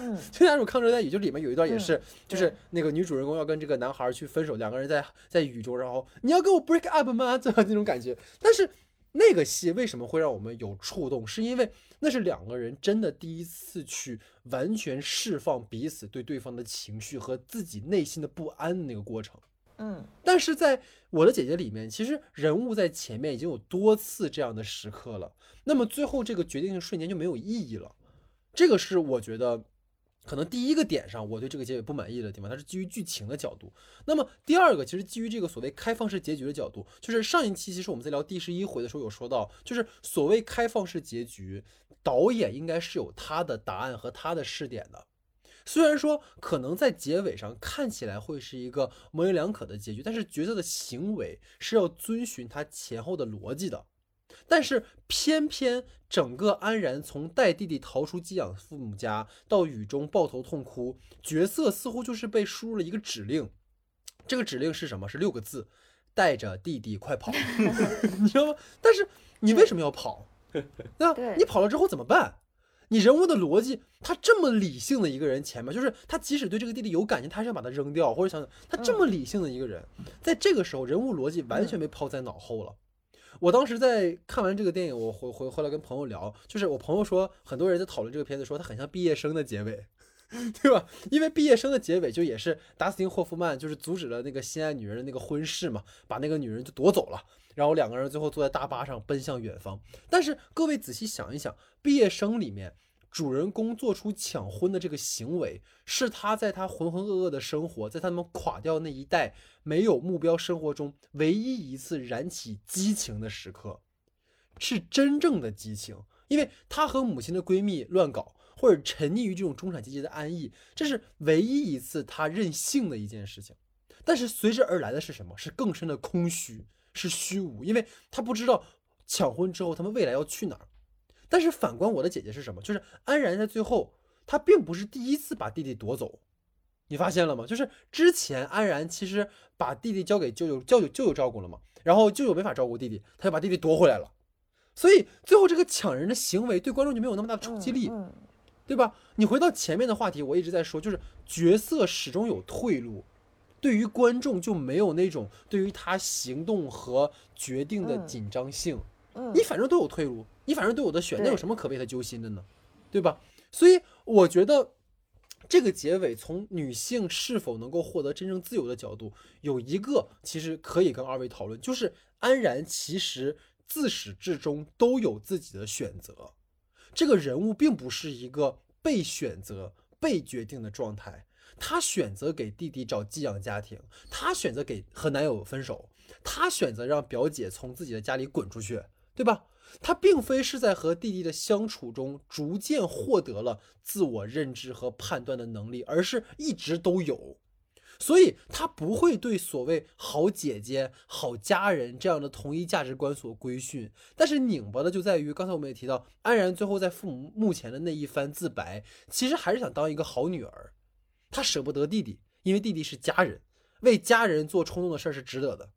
嗯 就那种看热带雨，就里面有一段也是，嗯就是那个女主人公要跟这个男孩去分手，两个人在在雨中，然后你要跟我 break up 吗？这样那种感觉。但是那个戏为什么会让我们有触动？是因为那是两个人真的第一次去完全释放彼此对对方的情绪和自己内心的不安的那个过程。嗯但是在我的姐姐里面，其实人物在前面已经有多次这样的时刻了，那么最后这个决定性瞬间就没有意义了。这个是我觉得可能第一个点上我对这个结尾不满意的地方，它是基于剧情的角度。那么第二个，其实基于这个所谓开放式结局的角度，就是上一期其实我们在聊第十一回的时候有说到，就是所谓开放式结局，导演应该是有他的答案和他的试点的。虽然说可能在结尾上看起来会是一个模棱两可的结局，但是角色的行为是要遵循他前后的逻辑的。但是偏偏整个安然从带弟弟逃出寄养父母家到雨中抱头痛哭，角色似乎就是被输入了一个指令。这个指令是什么？是六个字：带着弟弟快跑，你知道吗？但是你为什么要跑？对吧？对你跑了之后怎么办？你人物的逻辑，他这么理性的一个人，前面就是他即使对这个弟弟有感情，他还是要把他扔掉，或者想想他这么理性的一个人，在这个时候，人物逻辑完全被抛在脑后了。我当时在看完这个电影，我回回回来跟朋友聊，就是我朋友说，很多人在讨论这个片子，说它很像毕业生的结尾，对吧？因为毕业生的结尾就也是达斯汀霍夫曼就是阻止了那个心爱女人的那个婚事嘛，把那个女人就夺走了，然后两个人最后坐在大巴上奔向远方。但是各位仔细想一想，毕业生里面。主人公做出抢婚的这个行为，是他在他浑浑噩噩的生活，在他们垮掉那一代没有目标生活中唯一一次燃起激情的时刻，是真正的激情。因为他和母亲的闺蜜乱搞，或者沉溺于这种中产阶级的安逸，这是唯一一次他任性的一件事情。但是随之而来的是什么？是更深的空虚，是虚无，因为他不知道抢婚之后他们未来要去哪儿。但是反观我的姐姐是什么？就是安然在最后，她并不是第一次把弟弟夺走，你发现了吗？就是之前安然其实把弟弟交给舅舅，舅舅舅舅照顾了嘛，然后舅舅没法照顾弟弟，他就把弟弟夺回来了。所以最后这个抢人的行为对观众就没有那么大的冲击力，嗯对吧？你回到前面的话题，我一直在说，就是角色始终有退路，对于观众就没有那种对于他行动和决定的嗯紧张性。嗯你反正都有退路，你反正都有的选，那有什么可为他揪心的呢？对吧？所以我觉得这个结尾从女性是否能够获得真正自由的角度，有一个其实可以跟二位讨论，就是安然其实自始至终都有自己的选择，这个人物并不是一个被选择、被决定的状态。她选择给弟弟找寄养家庭，她选择给和男友分手，她选择让表姐从自己的家里滚出去，对吧？她并非是在和弟弟的相处中逐渐获得了自我认知和判断的能力，而是一直都有。所以她不会对所谓好姐姐、好家人这样的同一价值观所规训。但是拧巴的就在于，刚才我们也提到，安然最后在父母墓前的那一番自白，其实还是想当一个好女儿。她舍不得弟弟，因为弟弟是家人，为家人做冲动的事儿是值得的。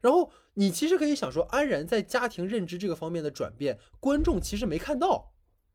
然后你其实可以想说，安然在家庭认知这个方面的转变，观众其实没看到，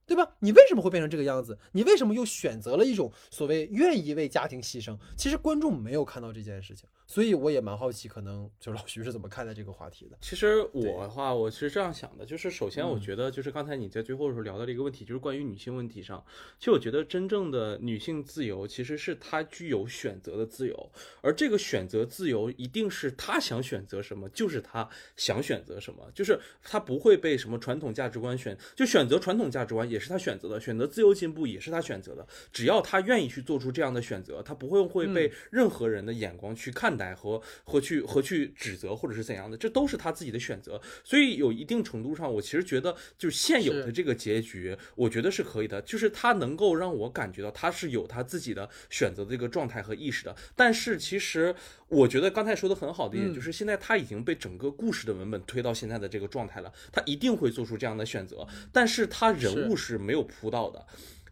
对吧？你为什么会变成这个样子？你为什么又选择了一种所谓愿意为家庭牺牲？其实观众没有看到这件事情，所以我也蛮好奇，可能就是老徐是怎么看待这个话题的？其实我的话，我是这样想的，就是首先我嗯觉得，就是刚才你在最后的时候聊到的一个问题，就是关于女性问题上。其实我觉得真正的女性自由，其实是她具有选择的自由，而这个选择自由一定是她想选择什么，就是她想选择什么，就是她不会被什么传统价值观选，就选择传统价值观也是他选择的，选择自由进步也是他选择的。只要他愿意去做出这样的选择，他不会会被任何人的眼光去看待和和去和去指责或者是怎样的，这都是他自己的选择。所以有一定程度上，我其实觉得就是现有的这个结局，我觉得是可以的，就是他能够让我感觉到他是有他自己的选择的这个状态和意识的。但是其实我觉得刚才说的很好的一点，嗯就是现在他已经被整个故事的文本推到现在的这个状态了，他一定会做出这样的选择，但是他人物是没有铺到的。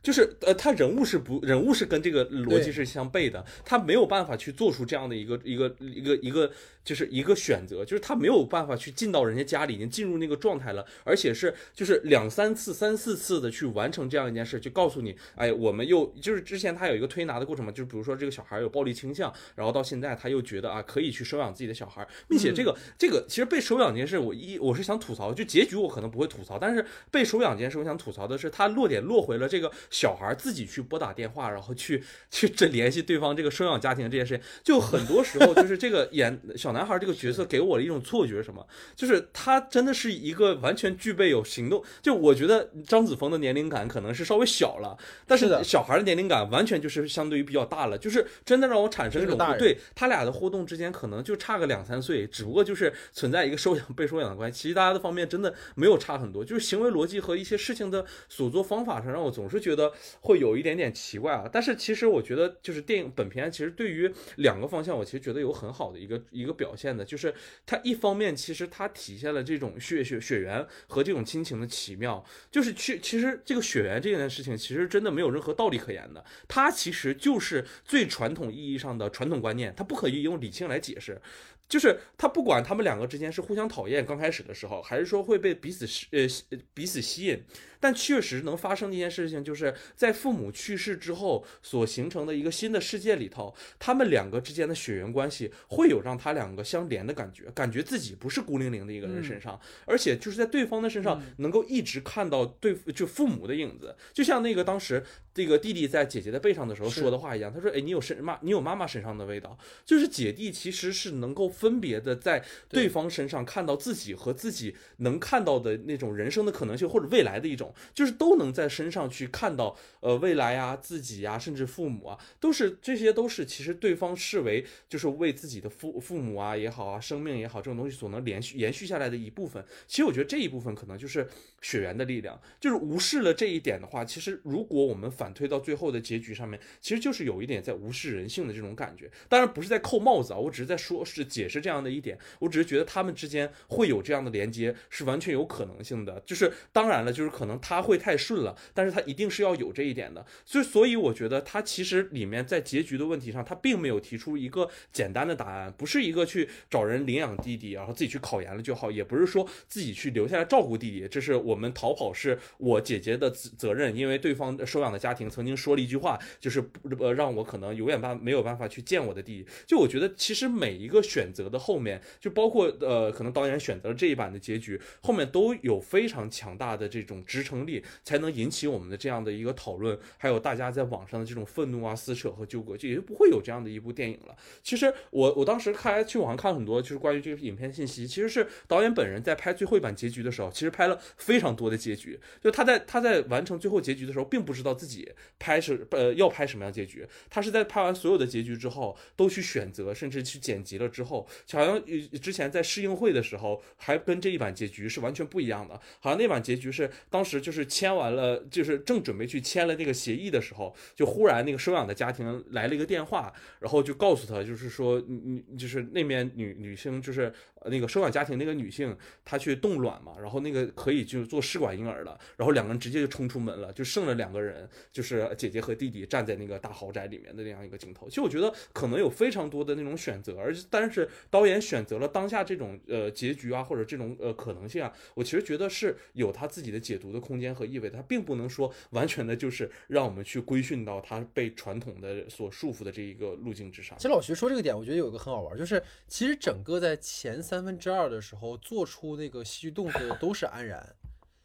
就是呃，他人物是不人物是跟这个逻辑是相悖的，他没有办法去做出这样的一个一个一个一个就是一个选择，就是他没有办法去进到人家家里，已经进入那个状态了，而且是就是两三次、三四次的去完成这样一件事，就告诉你，哎，我们又就是之前他有一个推拿的过程嘛，就是比如说这个小孩有暴力倾向，然后到现在他又觉得啊可以去收养自己的小孩，并且这个、这个其实被收养这件事，我一我是想吐槽，就结局我可能不会吐槽，但是被收养这件事，我想吐槽的是，他落点落回了这个小孩自己去拨打电话，然后去去这联系对方这个收养家庭这件事情，就很多时候就是这个演小男孩这个角色给我的一种错觉是什么？就是他真的是一个完全具备有行动，就我觉得张子枫的年龄感可能是稍微小了，但是小孩的年龄感完全就是相对于比较大了，就是真的让我产生一种就是个大人对他俩的互动之间可能就差个两三岁，只不过就是存在一个收养被收养的关系，其实大家的方面真的没有差很多，就是行为逻辑和一些事情的所做方法上，让我总是觉得会有一点点奇怪啊。但是其实我觉得，就是电影本片其实对于两个方向，我其实觉得有很好的一个一个表现的，就是它一方面其实它体现了这种血血血缘和这种亲情的奇妙，就是去其实这个血缘这件事情，其实真的没有任何道理可言的，它其实就是最传统意义上的传统观念，它不可以用理性来解释。就是他不管他们两个之间是互相讨厌，刚开始的时候，还是说会被彼此吸呃吸彼此吸引，但确实能发生的一件事情，就是在父母去世之后所形成的一个新的世界里头，他们两个之间的血缘关系会有让他两个相连的感觉，感觉自己不是孤零零的一个人身上，而且就是在对方的身上能够一直看到对就父母的影子，就像那个当时这个弟弟在姐姐的背上的时候说的话一样，他说：“哎，你有身妈，你有妈妈身上的味道。”就是姐弟其实是能够分别的在对方身上看到自己和自己能看到的那种人生的可能性或者未来的一种，就是都能在身上去看到到，呃，未来啊，自己啊、甚至父母啊，都是这些都是其实对方视为就是为自己的父父母啊也好啊，生命也好，这种东西所能连续延续下来的一部分。其实我觉得这一部分可能就是血缘的力量，就是无视了这一点的话，其实如果我们反推到最后的结局上面，其实就是有一点在无视人性的这种感觉。当然不是在扣帽子啊，我只是在说是解释这样的一点，我只是觉得他们之间会有这样的连接是完全有可能性的。就是当然了，就是可能他会太顺了，但是他一定是要有这一点的。所以所以我觉得他其实里面在结局的问题上，他并没有提出一个简单的答案，不是一个去找人领养弟弟，然后自己去考研了就好，也不是说自己去留下来照顾弟弟，这是我们逃跑是我姐姐的责责任，因为对方收养的家庭曾经说了一句话，就是呃让我可能永远办没有办法去见我的弟弟。就我觉得其实每一个选择的后面，就包括呃可能导演选择了这一版的结局，后面都有非常强大的这种支撑力，才能引起我们的这样的一个讨论，还有大家在网上的这种愤怒啊、撕扯和纠葛，就也就不会有这样的一部电影了。其实我我当时看去网上看了很多，就是关于这个影片信息，其实是导演本人在拍最后一版结局的时候，其实拍了非常多的结局。就他在他在完成最后结局的时候，并不知道自己拍是呃要拍什么样结局，他是在拍完所有的结局之后，都去选择甚至去剪辑了之后，好像之前在试映会的时候，还跟这一版结局是完全不一样的。好像那版结局是当时就是签完了，就是正准备去签了那个协议的时候，就忽然那个收养的家庭来了一个电话，然后就告诉他，就是说你你就是那边女女性就是那个收养家庭那个女性，她去冻卵嘛，然后那个可以就做试管婴儿了，然后两个人直接就冲出门了，就剩了两个人，就是姐姐和弟弟站在那个大豪宅里面的那样一个镜头。其实我觉得可能有非常多的那种选择，而但是导演选择了当下这种呃结局啊，或者这种呃可能性啊，我其实觉得是有他自己的解读的空间和意味的，他并不能说完全的就是让我们去规训到他被传统的所束缚的这一个路径之上其。实老徐说这个点，我觉得有一个很好玩，就是其实整个在前三分之二的时候做出那个戏剧动作的 都是安然，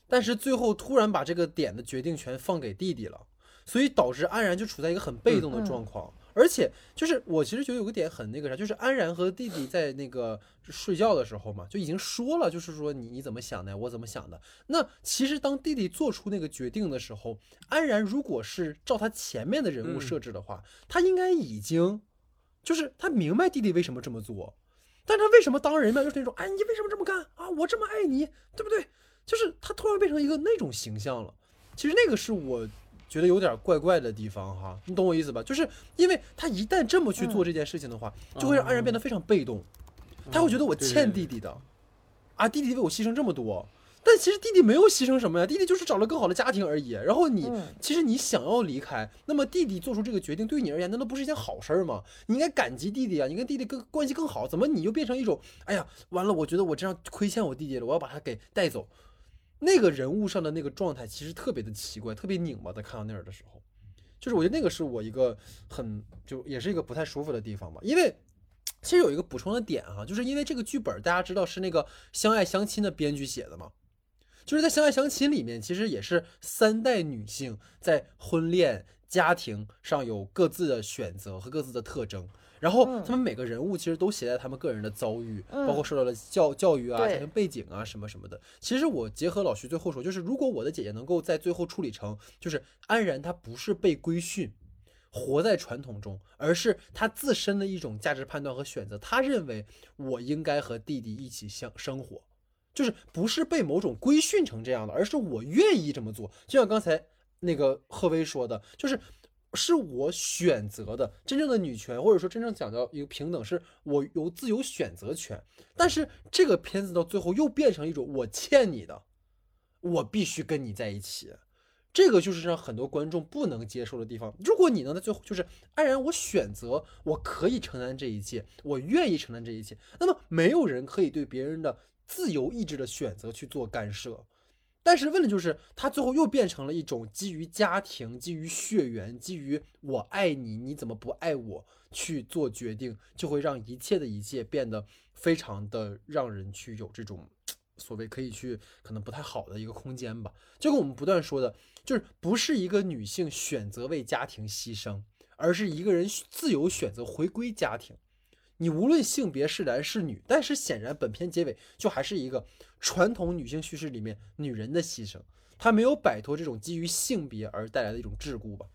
但是最后突然把这个点的决定权放给弟弟了，所以导致安然就处在一个很被动的状况。而且就是我其实觉得有个点很那个啥，就是安然和弟弟在那个睡觉的时候嘛，就已经说了，就是说你你怎么想的，我怎么想的。那其实当弟弟做出那个决定的时候，安然如果是照他前面的人物嗯。设置的话，他应该已经就是他明白弟弟为什么这么做，但他为什么当人面就是那种，哎，你为什么这么干啊？我这么爱你，对不对？就是他突然变成一个那种形象了。其实那个是我觉得有点怪怪的地方哈，你懂我意思吧？就是因为他一旦这么去做这件事情的话，就会让安然变得非常被动，他会觉得我欠弟弟的，啊，弟弟为我牺牲这么多。但其实弟弟没有牺牲什么呀，弟弟就是找了更好的家庭而已。然后你、嗯其实你想要离开，那么弟弟做出这个决定，对你而言难道不是一件好事儿吗？你应该感激弟弟啊，你跟弟弟更关系更好，怎么你就变成一种，哎呀，完了，我觉得我这样亏欠我弟弟了，我要把他给带走。那个人物上的那个状态其实特别的奇怪，特别拧巴。在看到那儿的时候，就是我觉得那个是我一个很就也是一个不太舒服的地方吧，因为。其实有一个补充的点哈，就是因为这个剧本大家知道是那个《相爱相亲》的编剧写的嘛，就是在《相爱相亲》里面，其实也是三代女性在婚恋、家庭上有各自的选择和各自的特征，然后嗯他们每个人物其实都携带他们个人的遭遇，嗯包括受到了教教育啊、家庭背景啊什么什么的。其实我结合老徐最后说，就是如果我的姐姐能够在最后处理成，就是安然她不是被规训。活在传统中，而是她自身的一种价值判断和选择。她认为我应该和弟弟一起相生活，就是不是被某种规训成这样的，而是我愿意这么做。就像刚才那个贺薇说的，就是是我选择的。真正的女权，或者说真正讲到一个平等，是我有自由选择权。但是这个片子到最后又变成一种我欠你的，我必须跟你在一起。这个就是让很多观众不能接受的地方。如果你能在最后就是安然，我选择我可以承担这一切，我愿意承担这一切，那么没有人可以对别人的自由意志的选择去做干涉。但是问题就是，他最后又变成了一种基于家庭、基于血缘、基于我爱你，你怎么不爱我去做决定，就会让一切的一切变得非常的让人去有这种所谓可以去可能不太好的一个空间吧。就跟我们不断说的，就是不是一个女性选择为家庭牺牲，而是一个人自由选择回归家庭。你无论性别是男是女，但是显然本片结尾就还是一个传统女性叙事里面女人的牺牲。她没有摆脱这种基于性别而带来的一种桎梏吧。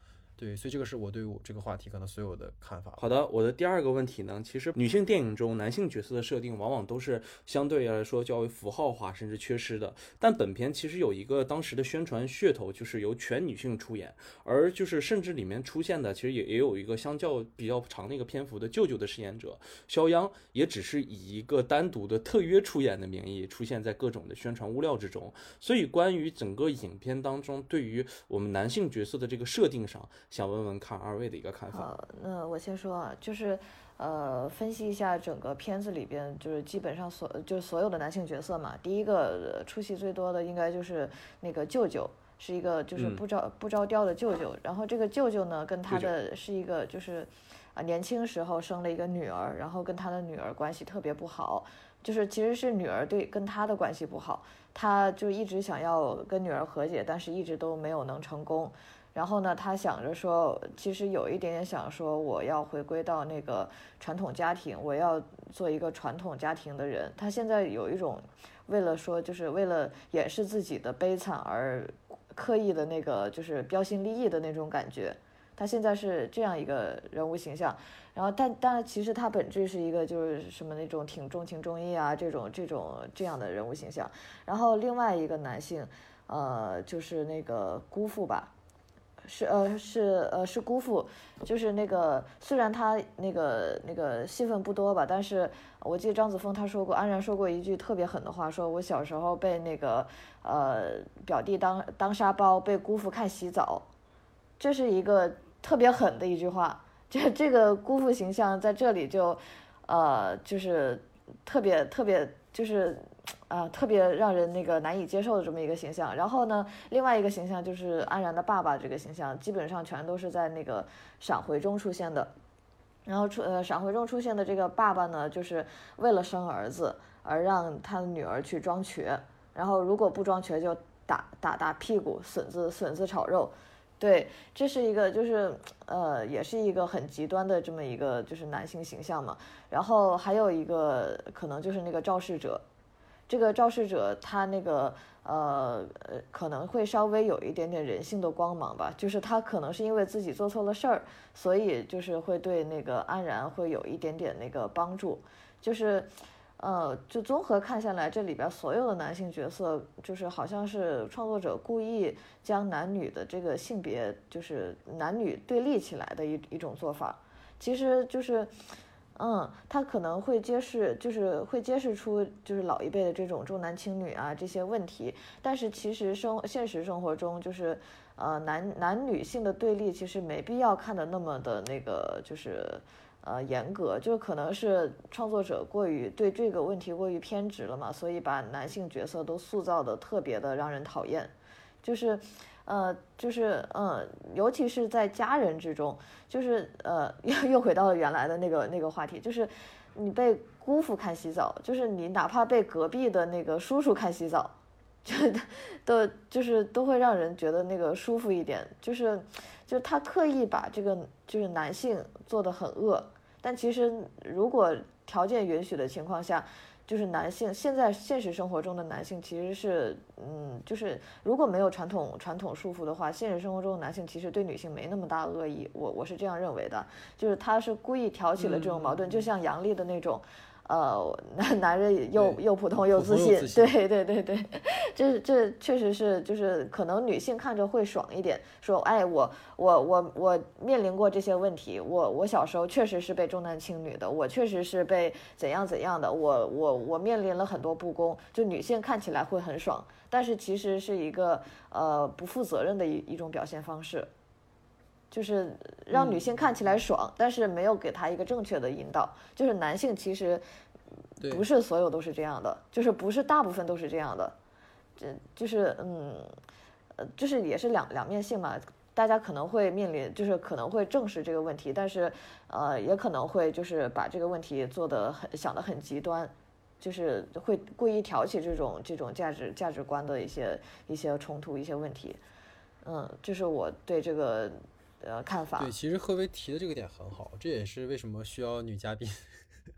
对，所以这个是我对我这个话题可能所有的看法。好的，我的第二个问题呢，其实女性电影中男性角色的设定往往都是相对来说较为符号化，甚至缺失的。但本片其实有一个当时的宣传噱头，就是由全女性出演，而就是甚至里面出现的，其实也也有一个相较比较长的一个篇幅的舅舅的饰演者肖央，也只是以一个单独的特约出演的名义出现在各种的宣传物料之中。所以关于整个影片当中对于我们男性角色的这个设定上，想问问看二位的一个看法。好，那我先说啊，就是呃，分析一下整个片子里边，就是基本上所就是所有的男性角色嘛。第一个呃出戏最多的应该就是那个舅舅，是一个就是嗯不着、不着调的舅舅。然后这个舅舅呢，跟他的是一个就是啊、年轻时候生了一个女儿，然后跟他的女儿关系特别不好，就是其实是女儿对跟他的关系不好，他就一直想要跟女儿和解，但是一直都没有能成功。然后呢，他想着说，其实有一点点想说，我要回归到那个传统家庭，我要做一个传统家庭的人。他现在有一种为了说，就是为了掩饰自己的悲惨而刻意的那个，就是标新立异的那种感觉。他现在是这样一个人物形象，然后但但其实他本质是一个就是什么那种挺重情重义啊这种这种这样的人物形象。然后另外一个男性，呃，就是那个姑父吧，是呃是呃是姑父，就是那个虽然他那个那个戏份不多吧，但是我记得张子枫他说过，安然说过一句特别狠的话，说我小时候被那个呃表弟当当沙包，被姑父看洗澡，这是一个特别狠的一句话。这这个姑父形象在这里就呃就是特别特别就是。啊、特别让人那个难以接受的这么一个形象。然后呢，另外一个形象就是安然的爸爸这个形象，基本上全都是在那个闪回中出现的。然后出呃闪回中出现的这个爸爸呢，就是为了生儿子而让他的女儿去装瘸，然后如果不装瘸就打打打屁股，笋子笋子炒肉。对，这是一个就是呃，也是一个很极端的这么一个就是男性形象嘛。然后还有一个可能就是那个肇事者，这个肇事者他那个呃呃可能会稍微有一点点人性的光芒吧，就是他可能是因为自己做错了事儿，所以就是会对那个安然会有一点点那个帮助，就是。呃，就综合看下来，这里边所有的男性角色，就是好像是创作者故意将男女的这个性别，就是男女对立起来的一一种做法。其实就是，嗯，他可能会揭示，就是会揭示出就是老一辈的这种重男轻女啊这些问题。但是其实生现实生活中，就是呃男男女性的对立，其实没必要看的那么的那个就是。呃，严格就可能是创作者过于对这个问题过于偏执了嘛，所以把男性角色都塑造的特别的让人讨厌，就是，呃，就是嗯，尤其是在家人之中，就是呃，又 又回到了原来的那个那个话题，就是你被姑父看洗澡，就是你哪怕被隔壁的那个叔叔看洗澡，就都就是都会让人觉得那个舒服一点，就是就是他刻意把这个就是男性做的很恶，但其实如果条件允许的情况下，就是男性现在现实生活中的男性其实是嗯，就是如果没有传统传统束缚的话，现实生活中的男性其实对女性没那么大恶意，我我是这样认为的，就是他是故意挑起了这种矛盾，就像杨笠的那种。呃，男 男人又又普通又自信，对 对对对，这这确实是就是可能女性看着会爽一点，说哎我我我我面临过这些问题，我我小时候确实是被重男轻女的，我确实是被怎样怎样的，我我我面临了很多不公，就女性看起来会很爽，但是其实是一个呃不负责任的一一种表现方式。就是让女性看起来爽，但是没有给她一个正确的引导。就是男性其实不是所有都是这样的，就是不是大部分都是这样的，这就是嗯，呃，就是也是两两面性嘛。大家可能会面临，就是可能会正视这个问题，但是呃，也可能会就是把这个问题做得很想得很极端，就是会故意挑起这种这种价值价值观的一些一些冲突、一些问题。嗯，就是我对这个的看法对，。其实贺威提的这个点很好，这也是为什么需要女嘉宾。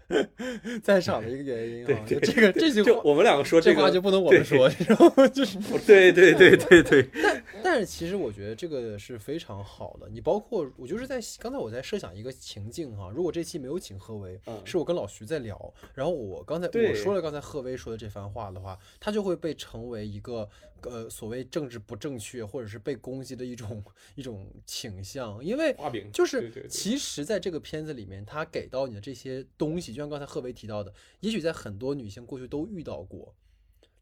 在场的一个原因啊。对这个这句话，就我们两个说个这话就不能我们说，你知道吗？就是。对对对对对，但但是其实我觉得这个是非常好的。你包括我就是在刚才我在设想一个情境哈，如果这期没有请贺薇，嗯是我跟老徐在聊，然后我刚才我说了刚才贺薇说的这番话的话，他就会被成为一个呃所谓政治不正确或者是被攻击的一种一种倾向，因为就是其实在这个片子里面，他给到你的这些东西，就像刚才贺薇提到的，也许在很多女性过去都遇到过。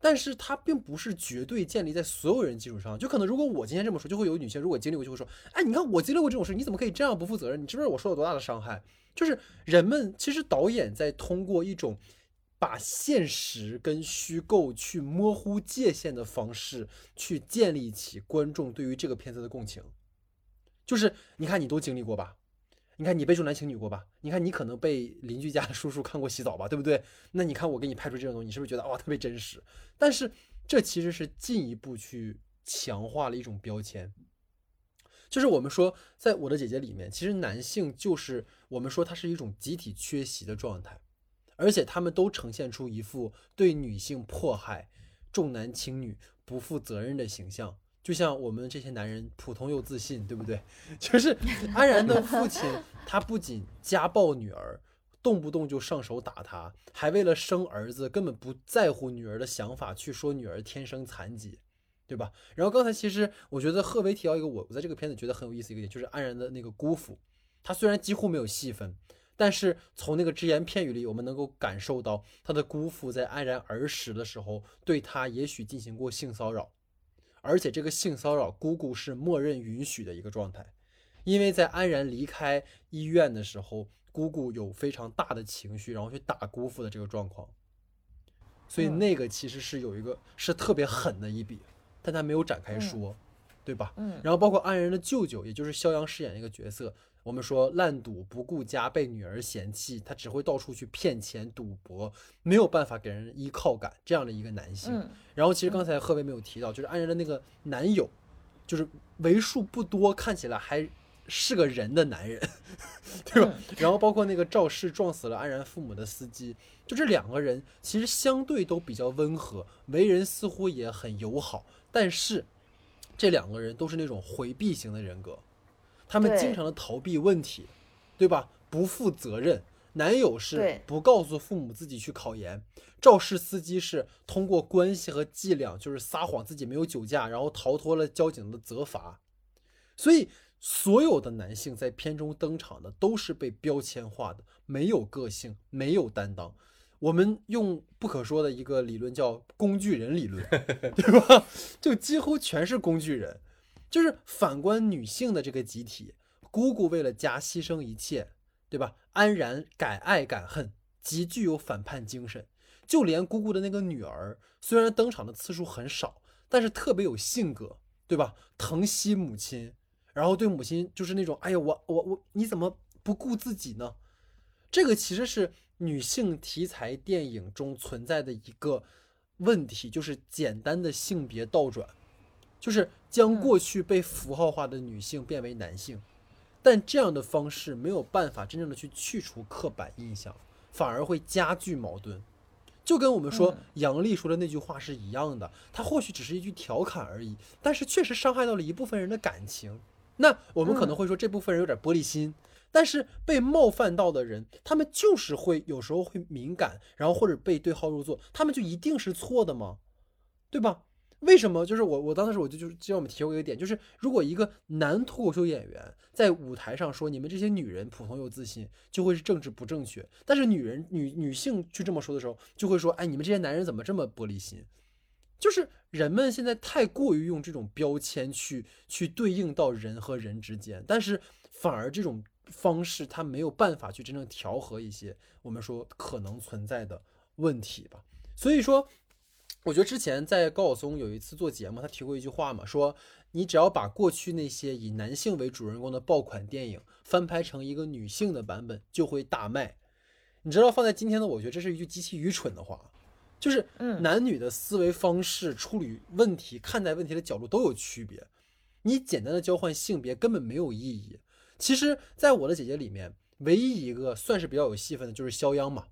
但是它并不是绝对建立在所有人基础上，就可能如果我今天这么说，就会有女性如果经历过就会说，哎，你看我经历过这种事，你怎么可以这样不负责任？你知不知道我受了多大的伤害？就是人们其实导演在通过一种把现实跟虚构去模糊界限的方式，去建立起观众对于这个片子的共情。就是你看你都经历过吧，你看你被重男轻女过吧，你看你可能被邻居家的叔叔看过洗澡吧，对不对？那你看我给你拍出这种东西，你是不是觉得哇特别真实？但是这其实是进一步去强化了一种标签，就是我们说，在我的姐姐里面，其实男性就是我们说他是一种集体缺席的状态，而且他们都呈现出一副对女性迫害、重男轻女、不负责任的形象。就像我们这些男人普通又自信，对不对？就是安然的父亲，他不仅家暴女儿，动不动就上手打她，还为了生儿子根本不在乎女儿的想法，去说女儿天生残疾，对吧？然后刚才其实我觉得贺薇提到一个我我在这个片子觉得很有意思一个点，就是安然的那个姑父，他虽然几乎没有戏份，但是从那个只言片语里，我们能够感受到他的姑父在安然儿时的时候对他也许进行过性骚扰。而且这个性骚扰，姑姑是默认允许的一个状态，因为在安然离开医院的时候，姑姑有非常大的情绪，然后去打姑父的这个状况，所以嗯。那个其实是有一个是特别狠的一笔，但他没有展开说，对吧？嗯。然后包括安然的舅舅，也就是肖央饰演一个角色，我们说烂赌不顾家，被女儿嫌弃，他只会到处去骗钱赌博，没有办法给人依靠感，这样的一个男性。嗯然后其实刚才贺薇没有提到，就是安然的那个男友，就是为数不多看起来还是个人的男人，对吧？然后包括那个肇事撞死了安然父母的司机，就这两个人其实相对都比较温和，为人似乎也很友好，但是这两个人都是那种回避型的人格，他们经常的逃避问题，对吧？不负责任。男友是不告诉父母自己去考研，肇事司机是通过关系和伎俩，就是撒谎自己没有酒驾，然后逃脱了交警的责罚。所以，所有的男性在片中登场的都是被标签化的，没有个性，没有担当。我们用不可说的一个理论叫工具人理论，对吧？就几乎全是工具人。就是反观女性的这个集体，姑姑为了家牺牲一切，对吧？安然敢爱敢恨，极具有反叛精神。就连姑姑的那个女儿，虽然登场的次数很少，但是特别有性格，对吧？疼惜母亲，然后对母亲就是那种，哎呀，我我我，你怎么不顾自己呢？这个其实是女性题材电影中存在的一个问题，就是简单的性别倒转，就是将嗯过去被符号化的女性变为男性，但这样的方式没有办法真正的去去除刻板印象，反而会加剧矛盾。就跟我们说嗯杨笠说的那句话是一样的，他或许只是一句调侃而已，但是确实伤害到了一部分人的感情。那我们可能会说这部分人有点玻璃心，但是被冒犯到的人，他们就是会有时候会敏感，然后或者被对号入座，他们就一定是错的吗？对吧？为什么？就是我我当时我就就是之前我们提过一个点，就是如果一个男脱口秀演员在舞台上说你们这些女人普通又自信，就会是政治不正确；但是女人女女性去这么说的时候，就会说哎你们这些男人怎么这么玻璃心？就是人们现在太过于用这种标签去去对应到人和人之间，但是反而这种方式它没有办法去真正调和一些我们说可能存在的问题吧。所以说，我觉得之前在高晓松有一次做节目，他提过一句话嘛，说你只要把过去那些以男性为主人公的爆款电影翻拍成一个女性的版本，就会大卖。你知道放在今天的，我觉得这是一句极其愚蠢的话。就是嗯男女的思维方式、处理问题、看待问题的角度都有区别。你简单的交换性别根本没有意义。其实，在我的姐姐里面，唯一一个算是比较有戏份的就是肖央嘛，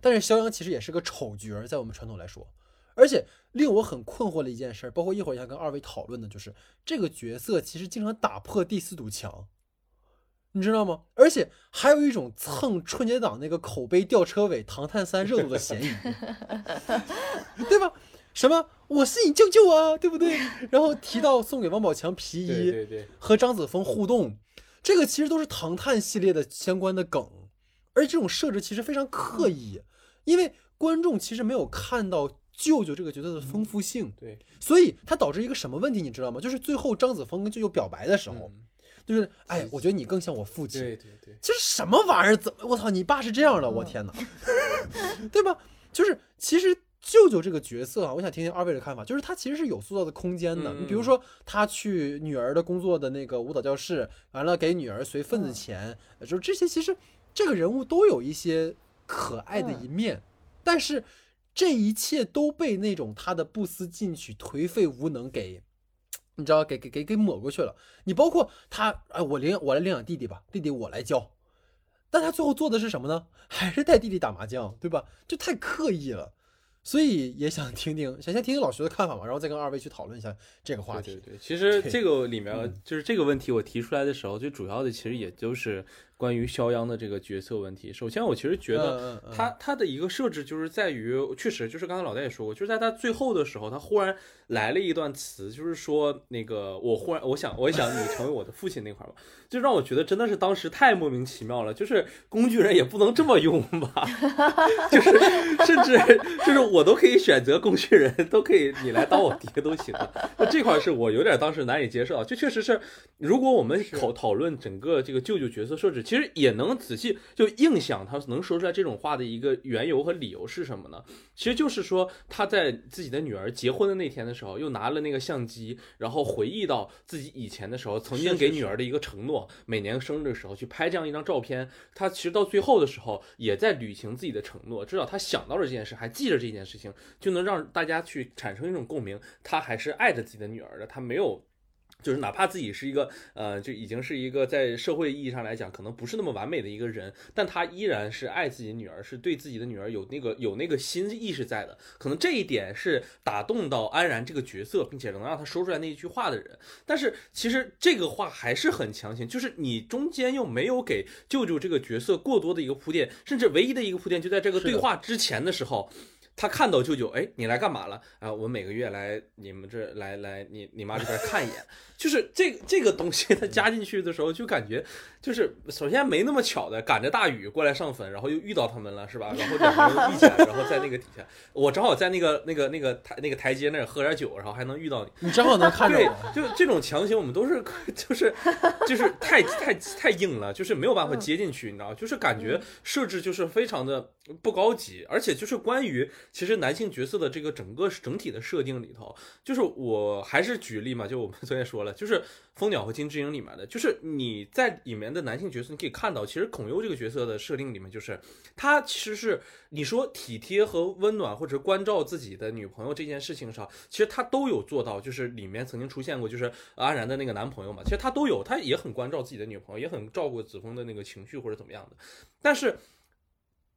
但是肖央其实也是个丑角儿，在我们传统来说。而且令我很困惑的一件事儿，包括一会儿想跟二位讨论的，就是这个角色其实经常打破第四堵墙，你知道吗？而且还有一种蹭春节档那个口碑吊车尾《唐探三》热度的嫌疑，对吧？什么我是你舅舅啊，对不对？然后提到送给王宝强皮衣，对对对，和张子枫互动，这个其实都是唐探系列的相关的梗，而这种设置其实非常刻意，因为观众其实没有看到舅舅这个角色的丰富性，对，所以它导致一个什么问题，你知道吗？就是最后张子枫跟舅舅表白的时候，嗯就是哎，我觉得你更像我父亲，对对对，这是什么玩意儿？怎么我操，你爸是这样的？我天哪，对吧？就是其实舅舅这个角色啊，我想听听二位的看法，就是他其实是有塑造的空间的。嗯你比如说，他去女儿的工作的那个舞蹈教室，完了给女儿随份子钱，就是这些，其实这个人物都有一些可爱的一面，但是这一切都被那种他的不思进取、颓废无能给。你知道，给给给给抹过去了。你包括他，哎，我领我来领养弟弟吧，弟弟我来教。但他最后做的是什么呢？还是带弟弟打麻将，对吧？这太刻意了。所以也想听听，想先听听老徐的看法嘛，然后再跟二位去讨论一下这个话题。对对对，其实这个里面嗯就是这个问题，我提出来的时候，最主要的其实也就是关于肖央的这个角色问题。首先，我其实觉得嗯嗯嗯他他的一个设置就是在于，确实就是刚才老戴也说过，就是在他最后的时候，他忽然来了一段词，就是说那个我忽然我想我想你成为我的父亲那块儿吧，就让我觉得真的是当时太莫名其妙了，就是工具人也不能这么用吧，就是甚至就是我都可以选择工具人，都可以你来当我爹都行的。那这块是我有点当时难以接受啊，就确实是，如果我们讨讨论整个这个舅舅角色设置，其实也能仔细就硬想他能说出来这种话的一个缘由和理由是什么呢？其实就是说他在自己的女儿结婚的那天的时候，又拿了那个相机，然后回忆到自己以前的时候曾经给女儿的一个承诺，每年生日的时候去拍这样一张照片。他其实到最后的时候也在履行自己的承诺，至少他想到了这件事，还记着这件事情，就能让大家去产生一种共鸣，他还是爱着自己的女儿的，他没有。就是哪怕自己是一个呃，就已经是一个在社会意义上来讲可能不是那么完美的一个人，但他依然是爱自己女儿，是对自己的女儿有那个有那个心意识在的。可能这一点是打动到安然这个角色，并且能让他说出来那一句话的人。但是其实这个话还是很强行，就是你中间又没有给舅舅这个角色过多的一个铺垫，甚至唯一的一个铺垫就在这个对话之前的时候。他看到舅舅，哎，你来干嘛了？啊，我每个月来你们这来来你你妈这边看一眼，就是这个这个东西，它加进去的时候，就感觉就是首先没那么巧的赶着大雨过来上坟，然后又遇到他们了，是吧？然后两个人遇起来，然后在那个底下，我正好在那个那个那个台那个台阶那儿喝点酒，然后还能遇到你，你正好能看着对我，，就这种强行，我们都是 就是就是太太太硬了，就是没有办法接进去，你知道，就是感觉设置就是非常的不高级，而且就是关于其实男性角色的这个整个整体的设定里头，就是我还是举例嘛，就我们昨天说了，就是《蜂鸟和金智英》里面的，就是你在里面的男性角色，你可以看到，其实孔优这个角色的设定里面，就是他其实是你说体贴和温暖或者关照自己的女朋友这件事情上，其实他都有做到，就是里面曾经出现过，就是安然的那个男朋友嘛，其实他都有，他也很关照自己的女朋友，也很照顾子枫的那个情绪或者怎么样的，但是，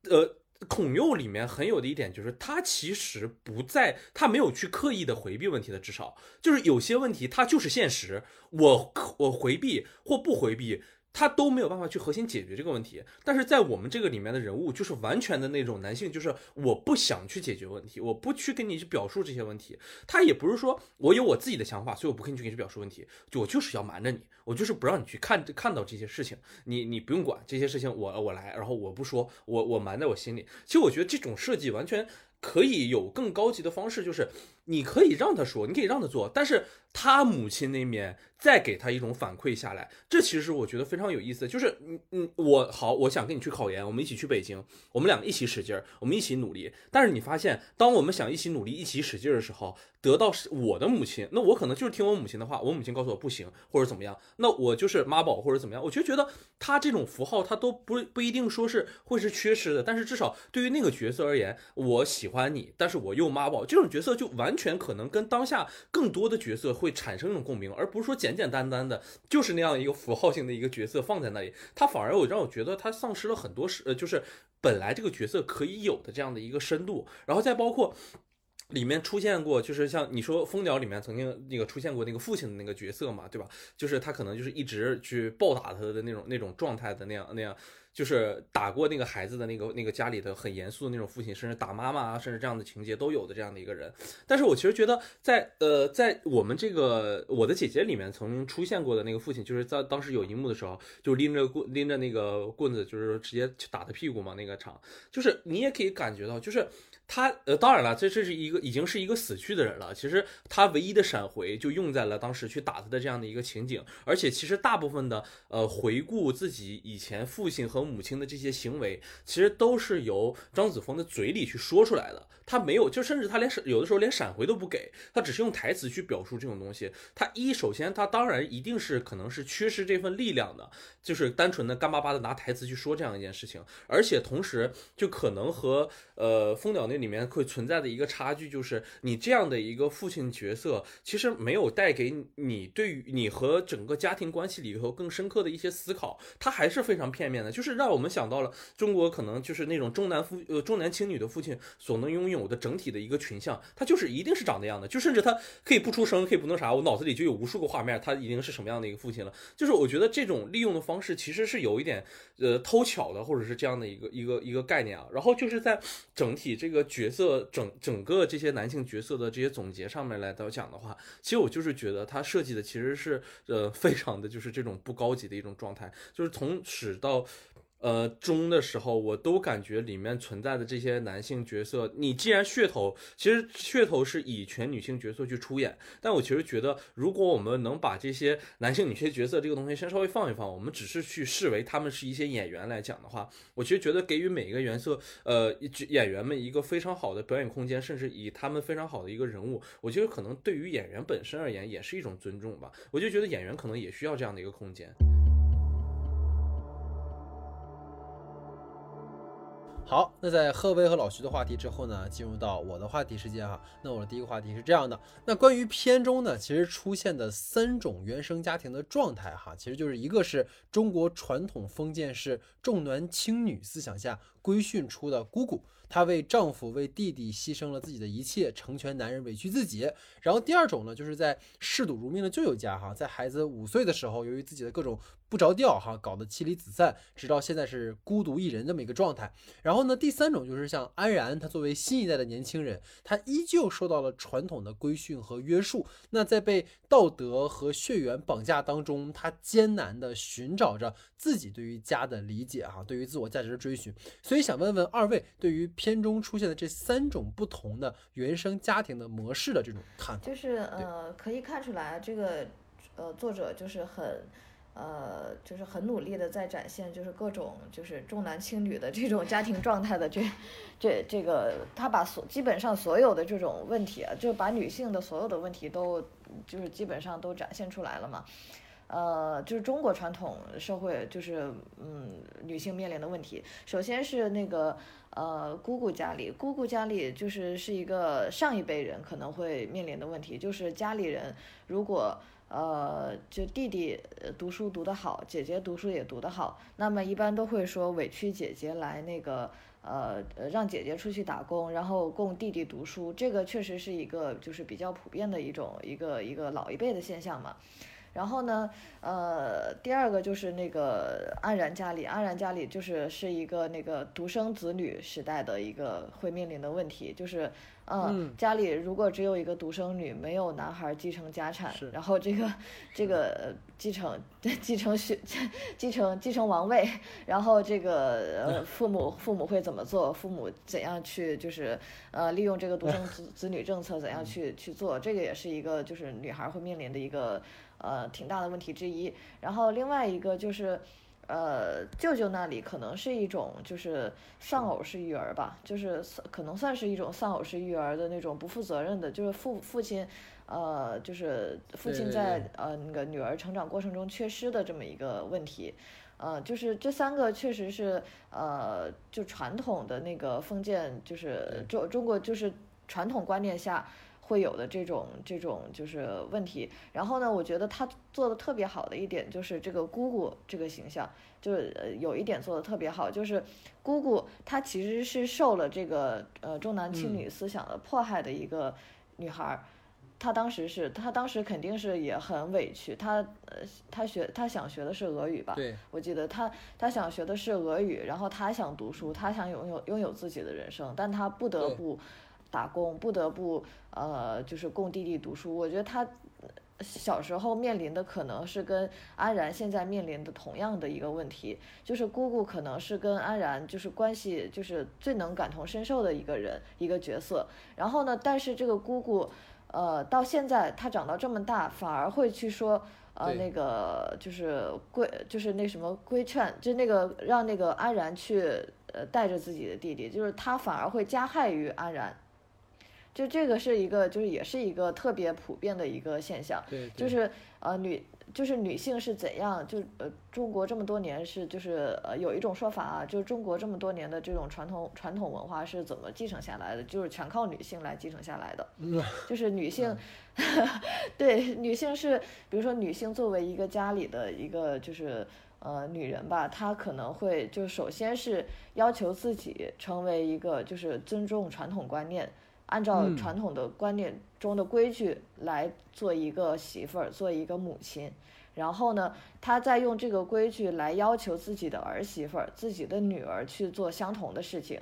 呃。孔佑里面很有的一点就是，他其实不在，他没有去刻意的回避问题的，至少。就是有些问题，它就是现实，我我回避或不回避，他都没有办法去核心解决这个问题。但是在我们这个里面的人物，就是完全的那种男性，就是我不想去解决问题，我不去跟你去表述这些问题。他也不是说我有我自己的想法，所以我不跟你去跟你表述问题，就我就是要瞒着你，我就是不让你去看看到这些事情，你你不用管这些事情我，我来，然后我不说，我我瞒在我心里。其实我觉得这种设计完全。可以有更高级的方式，就是你可以让他说，你可以让他做，但是他母亲那面再给他一种反馈下来，这其实我觉得非常有意思。就是，嗯嗯，我好，我想跟你去考研，我们一起去北京，我们两个一起使劲儿，我们一起努力。但是你发现，当我们想一起努力、一起使劲儿的时候，得到是我的母亲，那我可能就是听我母亲的话，我母亲告诉我不行或者怎么样，那我就是妈宝或者怎么样，我就觉得他这种符号他都不不一定说是会是缺失的，但是至少对于那个角色而言，我喜欢你，但是我又妈宝，这种角色就完全可能跟当下更多的角色会会产生一种共鸣，而不是说简简单单的就是那样一个符号性的一个角色放在那里，他反而我让我觉得他丧失了很多是呃就是。本来这个角色可以有的这样的一个深度，然后再包括。里面出现过，就是像你说《蜂鸟》里面曾经那个出现过那个父亲的那个角色嘛，对吧？就是他可能就是一直去暴打他的那种那种状态的那样那样。就是打过那个孩子的那个那个家里的很严肃的那种父亲，甚至打妈妈啊，甚至这样的情节都有的这样的一个人。但是我其实觉得，在呃，在我们这个我的姐姐里面曾经出现过的那个父亲，就是在当时有一幕的时候，就拎着棍拎着那个棍子，就是直接去打他屁股嘛。那个场，就是你也可以感觉到，就是他呃，当然了，这这是一个已经是一个死去的人了。其实他唯一的闪回就用在了当时去打他的这样的一个情景，而且其实大部分的呃回顾自己以前父亲和母亲的这些行为，其实都是由张子枫的嘴里去说出来的。他没有，就甚至他连有的时候连闪回都不给，他只是用台词去表述这种东西。他一首先他当然一定是可能是缺失这份力量的，就是单纯的干巴巴的拿台词去说这样一件事情。而且同时就可能和呃《蜂鸟》那里面会存在的一个差距，就是你这样的一个父亲角色，其实没有带给你对于你和整个家庭关系里头更深刻的一些思考，他还是非常片面的，就是让我们想到了中国可能就是那种重男父呃重男轻女的父亲所能拥有。我的整体的一个群像，他就是一定是长那样的，就甚至他可以不出声，可以不那啥，我脑子里就有无数个画面，他一定是什么样的一个父亲了。就是我觉得这种利用的方式其实是有一点呃偷巧的，或者是这样的一个一个一个概念啊。然后就是在整体这个角色整整个这些男性角色的这些总结上面来到讲的话，其实我就是觉得他设计的其实是呃非常的就是这种不高级的一种状态，就是从始到。呃，中的时候我都感觉里面存在的这些男性角色，你既然噱头，其实噱头是以全女性角色去出演，但我其实觉得，如果我们能把这些男性女性角色这个东西先稍微放一放，我们只是去视为他们是一些演员来讲的话，我其实觉得给予每一个角色，呃，演员们一个非常好的表演空间，甚至以他们非常好的一个人物，我觉得可能对于演员本身而言也是一种尊重吧。我就觉得演员可能也需要这样的一个空间。好，那在贺威和老徐的话题之后呢，进入到我的话题时间哈。那我的第一个话题是这样的，那关于片中呢，其实出现的三种原生家庭的状态哈，其实就是一个是中国传统封建式重男轻女思想下规训出的姑姑。她为丈夫、为弟弟牺牲了自己的一切，成全男人，委屈自己。然后第二种呢，就是在嗜赌如命的舅舅家，哈，在孩子五岁的时候，由于自己的各种不着调，哈，搞得妻离子散，直到现在是孤独一人这么一个状态。然后呢，第三种就是像安然，他作为新一代的年轻人，他依旧受到了传统的规训和约束。那在被道德和血缘绑架当中，他艰难地寻找着自己对于家的理解，哈，对于自我价值的追寻。所以想问问二位，对于片中出现的这三种不同的原生家庭的模式的这种看法，就是呃，可以看出来这个呃作者就是很呃就是很努力的在展现就是各种就是重男轻女的这种家庭状态的这这这个他把所基本上所有的这种问题啊，就把女性的所有的问题都就是基本上都展现出来了嘛。呃，就是中国传统社会，就是嗯，女性面临的问题，首先是那个呃，姑姑家里，姑姑家里就是是一个上一辈人可能会面临的问题，就是家里人如果呃，就弟弟读书读得好，姐姐读书也读得好，那么一般都会说委屈姐姐来那个呃，让姐姐出去打工，然后供弟弟读书，这个确实是一个就是比较普遍的一种一个一个老一辈的现象嘛。然后呢，呃，第二个就是那个安然家里，安然家里就是是一个那个独生子女时代的一个会面临的问题，就是，嗯，家里如果只有一个独生女，没有男孩继承家产，然后这个这个继承 继承血 继承继承王位，然后这个呃父母父母会怎么做？父母怎样去就是呃利用这个独生子 子女政策怎样去去做？这个也是一个就是女孩会面临的一个。呃，挺大的问题之一。然后另外一个就是，呃，舅舅那里可能是一种就是丧偶式育儿吧，就是可能算是一种丧偶式育儿的那种不负责任的，就是父父亲，呃，就是父亲在呃那个女儿成长过程中缺失的这么一个问题。呃，就是这三个确实是呃，就传统的那个封建，就是中中国就是传统观念下。会有的这种这种就是问题。然后呢，我觉得他做的特别好的一点就是这个姑姑这个形象，就是呃有一点做的特别好，就是姑姑她其实是受了这个呃重男轻女思想的迫害的一个女孩儿。她当时是，她当时肯定是也很委屈。她呃，她学她想学的是俄语吧？对，我记得她她想学的是俄语，然后她想读书，她想拥有拥有自己的人生，但她不得不打工，不得不呃，就是供弟弟读书。我觉得他小时候面临的可能是跟安然现在面临的同样的一个问题，就是姑姑可能是跟安然就是关系就是最能感同身受的一个人一个角色。然后呢，但是这个姑姑。呃，到现在他长到这么大，反而会去说，呃，那个就是规，就是那什么规劝，就那个让那个安然去，呃，带着自己的弟弟，就是他反而会加害于安然，就这个是一个，就是也是一个特别普遍的一个现象，对，对就是呃女。就是女性是怎样？就呃，中国这么多年是就是呃，有一种说法啊，就是中国这么多年的这种传统传统文化是怎么继承下来的？就是全靠女性来继承下来的。嗯 就是女性，对女性是，比如说女性作为一个家里的一个就是呃女人吧，她可能会就首先是要求自己成为一个就是尊重传统观念，按照嗯传统的观念中的规矩来做一个媳妇儿，做一个母亲。然后呢，他再用这个规矩来要求自己的儿媳妇儿、自己的女儿去做相同的事情。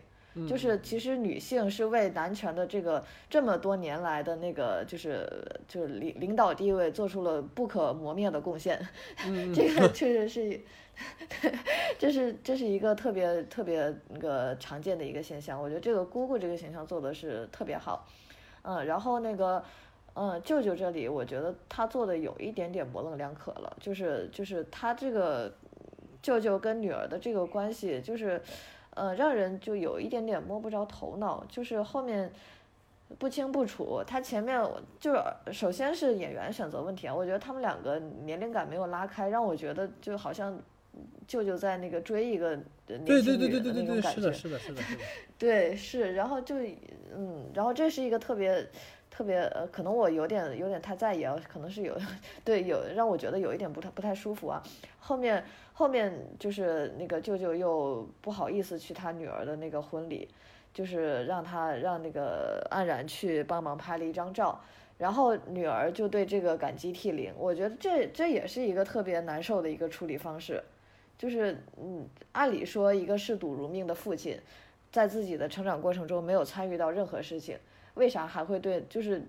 就是其实女性是为男权的这个这么多年来的那个就是就是领领导地位做出了不可磨灭的贡献，这个确实是，这是这是一个特别特别那个常见的一个现象。我觉得这个姑姑这个形象做的是特别好，嗯，然后那个。嗯，舅舅这里我觉得他做的有一点点模棱两可了，就是就是他这个舅舅跟女儿的这个关系，就是呃，让人就有一点点摸不着头脑，就是后面不清不楚。他前面就是首先是演员选择问题啊，我觉得他们两个年龄感没有拉开，让我觉得就好像舅舅在那个追一个呃年对对轻女对对对对对，人的那种感是的，觉。是的，是的，是的，对，是，然后就嗯，然后这是一个特别特别呃，可能我有点有点太在意啊，可能是有 对有让我觉得有一点不太不太舒服啊。后面后面就是那个舅舅又不好意思去他女儿的那个婚礼，就是让他让那个安然去帮忙拍了一张照。然后女儿就对这个感激涕零，我觉得这这也是一个特别难受的一个处理方式，就是嗯，按理说一个嗜赌如命的父亲，在自己的成长过程中没有参与到任何事情，为啥还会对就是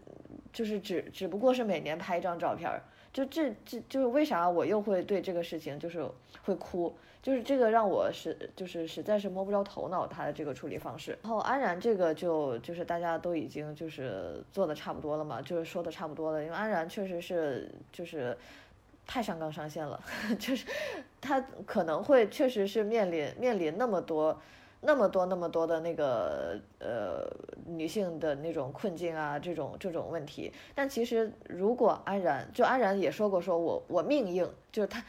就是只只不过是每年拍一张照片儿，就这这就是为啥我又会对这个事情就是会哭，就是这个让我实就是实在是摸不着头脑他的这个处理方式。然后安然这个就就是大家都已经就是做的差不多了嘛，就是说的差不多了，因为安然确实是就是。太上纲上线了，就是他可能会确实是面临面临那么多、那么多、那么多的那个呃女性的那种困境啊，这种这种问题。但其实如果安然，就安然也说过，说我我命硬，就是他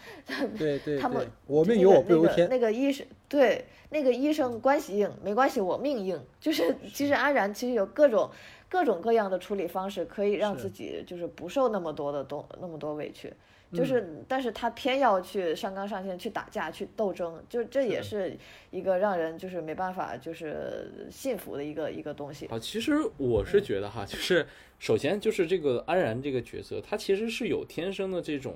对对他们，我命那由我不由天。那个医生对那个医生关系硬没关系，我命硬。就是其实安然其实有各种各种各样的处理方式，可以让自己就是不受那么多的东那么多委屈。嗯。就是，但是他偏要去上纲上线，去打架，去斗争，就这也是。一个让人就是没办法就是信服的一个一个东西。啊，其实我是觉得哈，就是首先就是这个安然这个角色，他其实是有天生的这种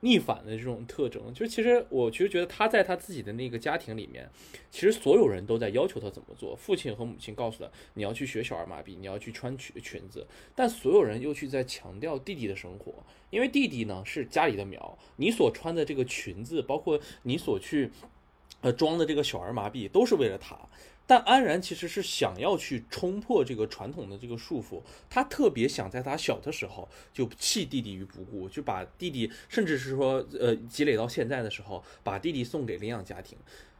逆反的这种特征。就其实我其实觉得他在他自己的那个家庭里面，其实所有人都在要求他怎么做。父亲和母亲告诉他，你要去学小儿麻痹，你要去穿裙裙子，但所有人又去在强调弟弟的生活，因为弟弟呢是家里的苗，你所穿的这个裙子，包括你所去。呃，装的这个小儿麻痹都是为了他，但安然其实是想要去冲破这个传统的这个束缚，他特别想在他小的时候就弃弟弟于不顾，就把弟弟，甚至是说呃积累到现在的时候，把弟弟送给领养家庭。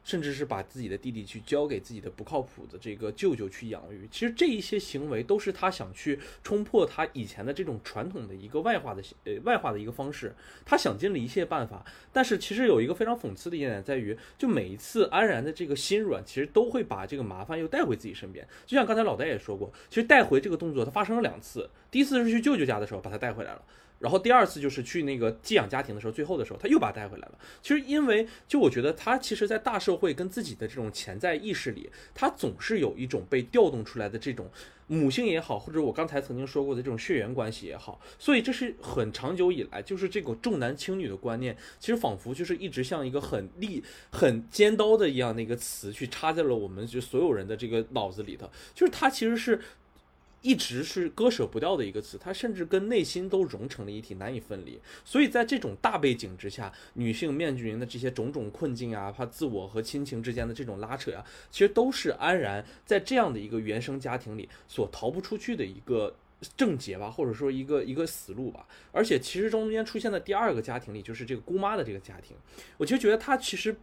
甚至是把自己的弟弟去交给自己的不靠谱的这个舅舅去养育。其实这一些行为都是他想去冲破他以前的这种传统的一个外化的呃外化的一个方式。他想尽了一切办法，但是其实有一个非常讽刺的一点在于，就每一次安然的这个心软，其实都会把这个麻烦又带回自己身边。就像刚才老戴也说过，其实带回这个动作他发生了两次，第一次是去舅舅家的时候把他带回来了。然后第二次就是去那个寄养家庭的时候，最后的时候他又把他带回来了。其实因为就我觉得他其实，在大社会跟自己的这种潜在意识里，他总是有一种被调动出来的这种母性也好，或者我刚才曾经说过的这种血缘关系也好，所以这是很长久以来就是这个重男轻女的观念，其实仿佛就是一直像一个很利、很尖刀的一样的一个词去插在了我们就所有人的这个脑子里头，就是他其实是。一直是割舍不掉的一个词，它甚至跟内心都融成了一体，难以分离。所以在这种大背景之下，女性面具人的这些种种困境啊，怕自我和亲情之间的这种拉扯呀，其实都是安然在这样的一个原生家庭里所逃不出去的一个症结吧，或者说一个一个死路吧。而且其实中间出现的第二个家庭里，就是这个姑妈的这个家庭，我就觉得她其实。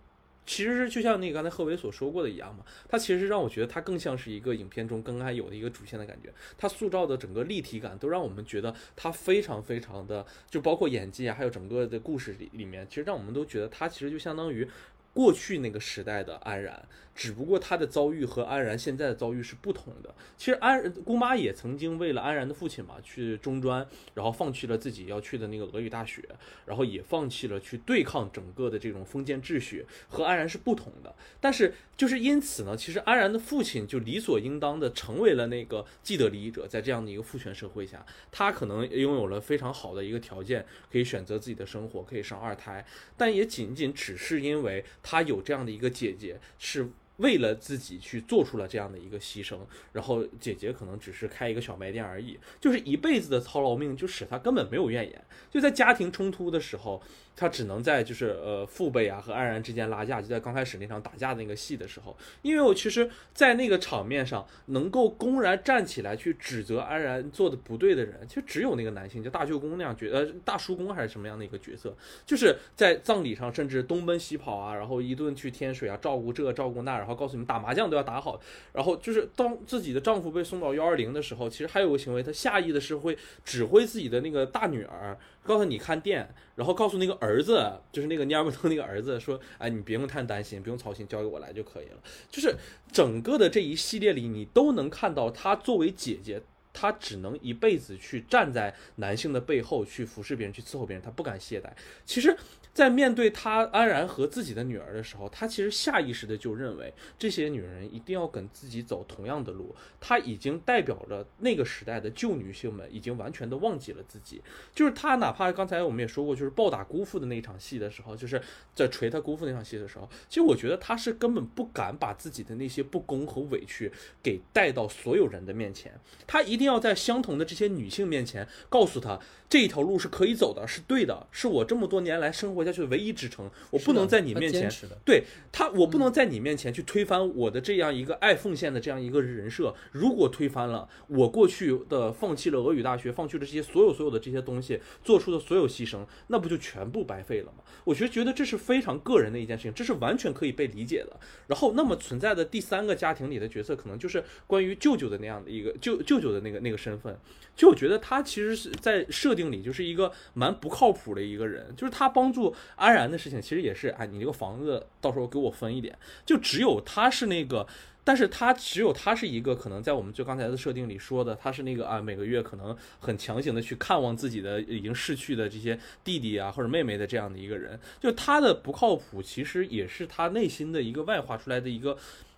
其实就像那个刚才贺伟所说过的一样嘛，他其实让我觉得他更像是一个影片中更该有的一个主线的感觉，他塑造的整个立体感都让我们觉得他非常非常的，就包括演技啊，还有整个的故事里里面，其实让我们都觉得他其实就相当于过去那个时代的安然。只不过他的遭遇和安然现在的遭遇是不同的。其实安姑妈也曾经为了安然的父亲嘛去中专，然后放弃了自己要去的那个俄语大学，然后也放弃了去对抗整个的这种封建秩序，和安然是不同的。但是就是因此呢，其实安然的父亲就理所应当的成为了那个既得利益者，在这样的一个父权社会下，他可能拥有了非常好的一个条件，可以选择自己的生活，可以生二胎，但也仅仅只是因为他有这样的一个姐姐是。为了自己去做出了这样的一个牺牲，然后姐姐可能只是开一个小卖店而已，就是一辈子的操劳命，就使他根本没有怨言。就在家庭冲突的时候。他只能在就是呃父辈啊和安然之间拉架，就在刚开始那场打架的那个戏的时候，因为我其实，在那个场面上能够公然站起来去指责安然做的不对的人，其实只有那个男性，就大舅公那样角呃大叔公还是什么样的一个角色，就是在葬礼上甚至东奔西跑啊，然后一顿去添水啊，照顾这照顾那，然后告诉你们打麻将都要打好，然后就是当自己的丈夫被送到幺二零的时候，其实还有个行为，他下意的是会指挥自己的那个大女儿。告诉你看店，然后告诉那个儿子，就是那个尼尔布特那个儿子说：“哎，你不用太担心，不用操心，交给我来就可以了。”就是整个的这一系列里，你都能看到她作为姐姐，她只能一辈子去站在男性的背后去服侍别人，去伺候别人，她不敢懈怠。其实。在面对他安然和自己的女儿的时候，他其实下意识的就认为这些女人一定要跟自己走同样的路。他已经代表着那个时代的旧女性们已经完全的忘记了自己。就是他哪怕刚才我们也说过，就是暴打姑父的那一场戏的时候，就是在捶他姑父那场戏的时候，其实我觉得他是根本不敢把自己的那些不公和委屈给带到所有人的面前。他一定要在相同的这些女性面前告诉他。这一条路是可以走的，是对的，是我这么多年来生活下去的唯一支撑。我不能在你面前，对他，我不能在你面前去推翻我的这样一个爱奉献的这样一个人设。如果推翻了我过去的放弃了俄语大学，放弃了这些所有所有的这些东西，做出的所有牺牲，那不就全部白费了吗？我觉得觉得这是非常个人的一件事情，这是完全可以被理解的。然后，那么存在的第三个家庭里的角色，可能就是关于舅舅的那样的一个舅舅舅的那个那个身份。就我觉得他其实是在设定里就是一个蛮不靠谱的一个人，就是他帮助安然的事情，其实也是哎，你这个房子到时候给我分一点。就只有他是那个，但是他只有他是一个可能在我们就刚才的设定里说的，他是那个啊，每个月可能很强行的去看望自己的已经逝去的这些弟弟啊或者妹妹的这样的一个人。就他的不靠谱，其实也是他内心的一个外化出来的一个。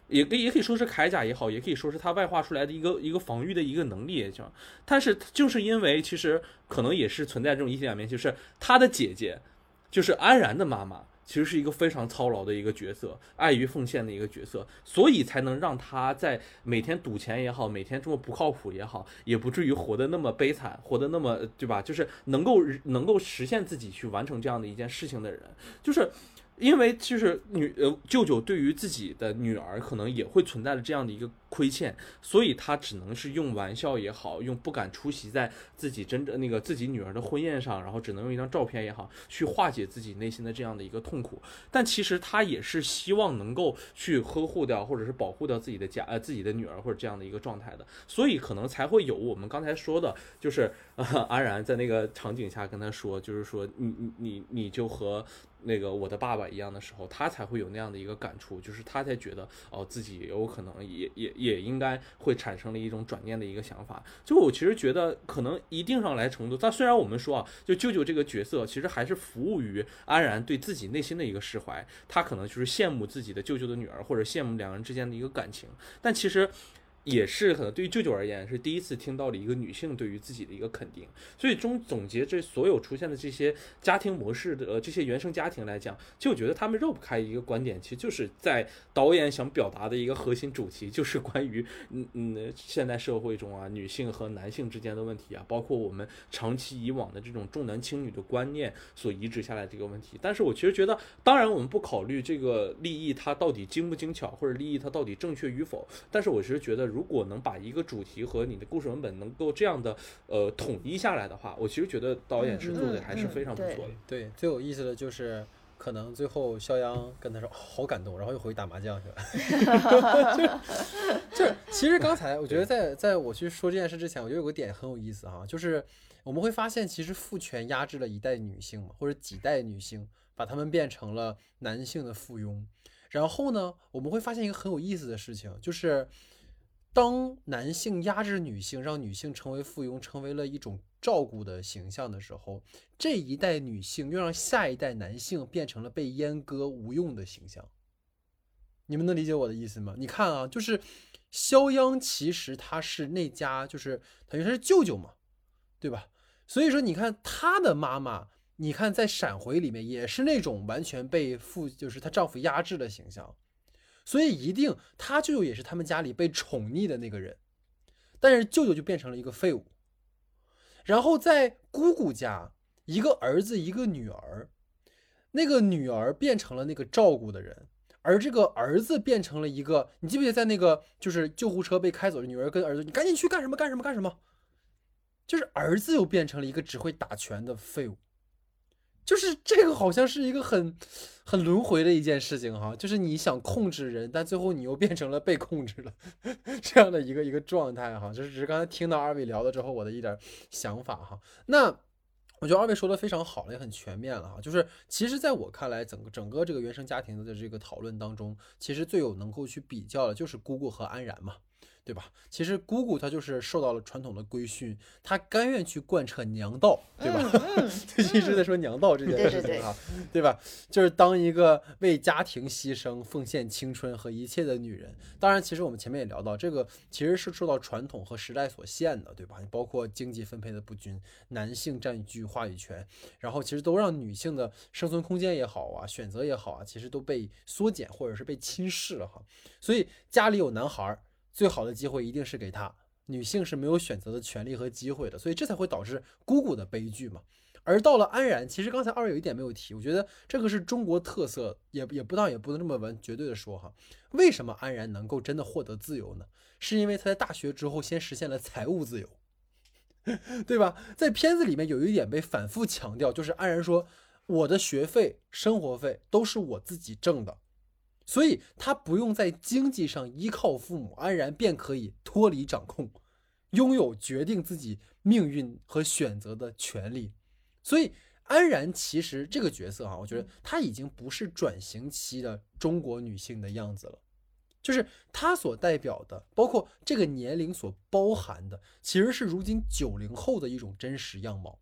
也可也可以说是铠甲也好，也可以说是他外化出来的一个一个防御的一个能力也行。但是就是因为其实可能也是存在这种一体两面，就是他的姐姐，就是安然的妈妈，其实是一个非常操劳的一个角色，爱于奉献的一个角色，所以才能让她在每天赌钱也好，每天这么不靠谱也好，也不至于活得那么悲惨，活得那么对吧？就是能够能够实现自己去完成这样的一件事情的人，就是。因为就是女呃舅舅对于自己的女儿可能也会存在着这样的一个。亏欠，所以他只能是用玩笑也好，用不敢出席在自己真正那个自己女儿的婚宴上，然后只能用一张照片也好，去化解自己内心的这样的一个痛苦。但其实他也是希望能够去呵护掉或者是保护掉自己的家呃自己的女儿或者这样的一个状态的，所以可能才会有我们刚才说的，就是 呃安然在那个场景下跟他说，就是说你你你你就和。那个我的爸爸一样的时候，他才会有那样的一个感触，就是他才觉得哦，自己有可能也也也应该会产生了一种转念的一个想法。就我其实觉得，可能一定上来程度，但虽然我们说啊，就舅舅这个角色，其实还是服务于安然对自己内心的一个释怀，他可能就是羡慕自己的舅舅的女儿，或者羡慕两人之间的一个感情，但其实。也是可能对于舅舅而言是第一次听到了一个女性对于自己的一个肯定，所以中总结这所有出现的这些家庭模式的呃这些原生家庭来讲，就觉得他们绕不开一个观点，其实就是在导演想表达的一个核心主题，就是关于嗯嗯现代社会中啊女性和男性之间的问题啊，包括我们长期以往的这种重男轻女的观念所移植下来这个问题。但是我其实觉得，当然我们不考虑这个立意它到底精不精巧，或者立意它到底正确与否，但是我其实觉得。如果能把一个主题和你的故事文本能够这样的呃统一下来的话，我其实觉得导演是做的还是非常不错的。对，最有意思的就是可能最后肖央跟他说好感动，然后又回去打麻将去了。就 就其实刚才我觉得在在我去说这件事之前，我觉得有个点很有意思哈，就是我们会发现其实父权压制了一代女性嘛，或者几代女性，把她们变成了男性的附庸。然后呢，我们会发现一个很有意思的事情，就是。当男性压制女性，让女性成为附庸，成为了一种照顾的形象的时候，这一代女性又让下一代男性变成了被阉割、无用的形象。你们能理解我的意思吗？你看啊，就是肖央，其实他是那家，就是等于他是舅舅嘛，对吧？所以说，你看他的妈妈，你看在闪回里面也是那种完全被父，就是她丈夫压制的形象。所以一定，他舅舅也是他们家里被宠溺的那个人，但是舅舅就变成了一个废物。然后在姑姑家，一个儿子一个女儿，那个女儿变成了那个照顾的人，而这个儿子变成了一个，你记不记得在那个就是救护车被开走，女儿跟儿子，你赶紧去干什么干什么干什么，就是儿子又变成了一个只会打拳的废物。就是这个好像是一个很很轮回的一件事情哈，就是你想控制人，但最后你又变成了被控制了 这样的一个一个状态哈。就是只是刚才听到二位聊了之后，我的一点想法哈。那我觉得二位说的非常好了，也很全面了哈。就是其实在我看来，整个整个这个原生家庭的这个讨论当中，其实最有能够去比较的就是姑姑和安然嘛。对吧？其实姑姑她就是受到了传统的规训，她甘愿去贯彻娘道，对吧？一直在说娘道这件事情哈，对吧？就是当一个为家庭牺牲、奉献青春和一切的女人。当然，其实我们前面也聊到，这个其实是受到传统和时代所限的，对吧？包括经济分配的不均，男性占据话语权，然后其实都让女性的生存空间也好啊，选择也好啊，其实都被缩减或者是被轻视了哈。所以家里有男孩儿。最好的机会一定是给他，女性是没有选择的权利和机会的，所以这才会导致姑姑的悲剧嘛。而到了安然，其实刚才二位有一点没有提，我觉得这个是中国特色，也也不当也不能这么完绝对的说哈。为什么安然能够真的获得自由呢？是因为他在大学之后先实现了财务自由，对吧？在片子里面有一点被反复强调，就是安然说我的学费、生活费都是我自己挣的。所以他不用在经济上依靠父母，安然便可以脱离掌控，拥有决定自己命运和选择的权利。所以安然其实这个角色啊，我觉得她已经不是转型期的中国女性的样子了，就是她所代表的，包括这个年龄所包含的，其实是如今九零后的一种真实样貌。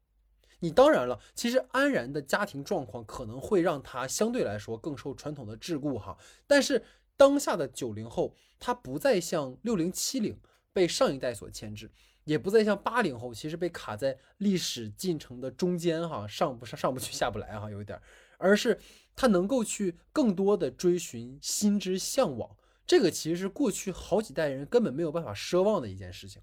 你当然了，其实安然的家庭状况可能会让他相对来说更受传统的桎梏哈。但是当下的九零后，他不再像六零七零被上一代所牵制，也不再像八零后，其实被卡在历史进程的中间哈，上不上上不去下不来哈，有一点，而是他能够去更多的追寻心之向往，这个其实是过去好几代人根本没有办法奢望的一件事情。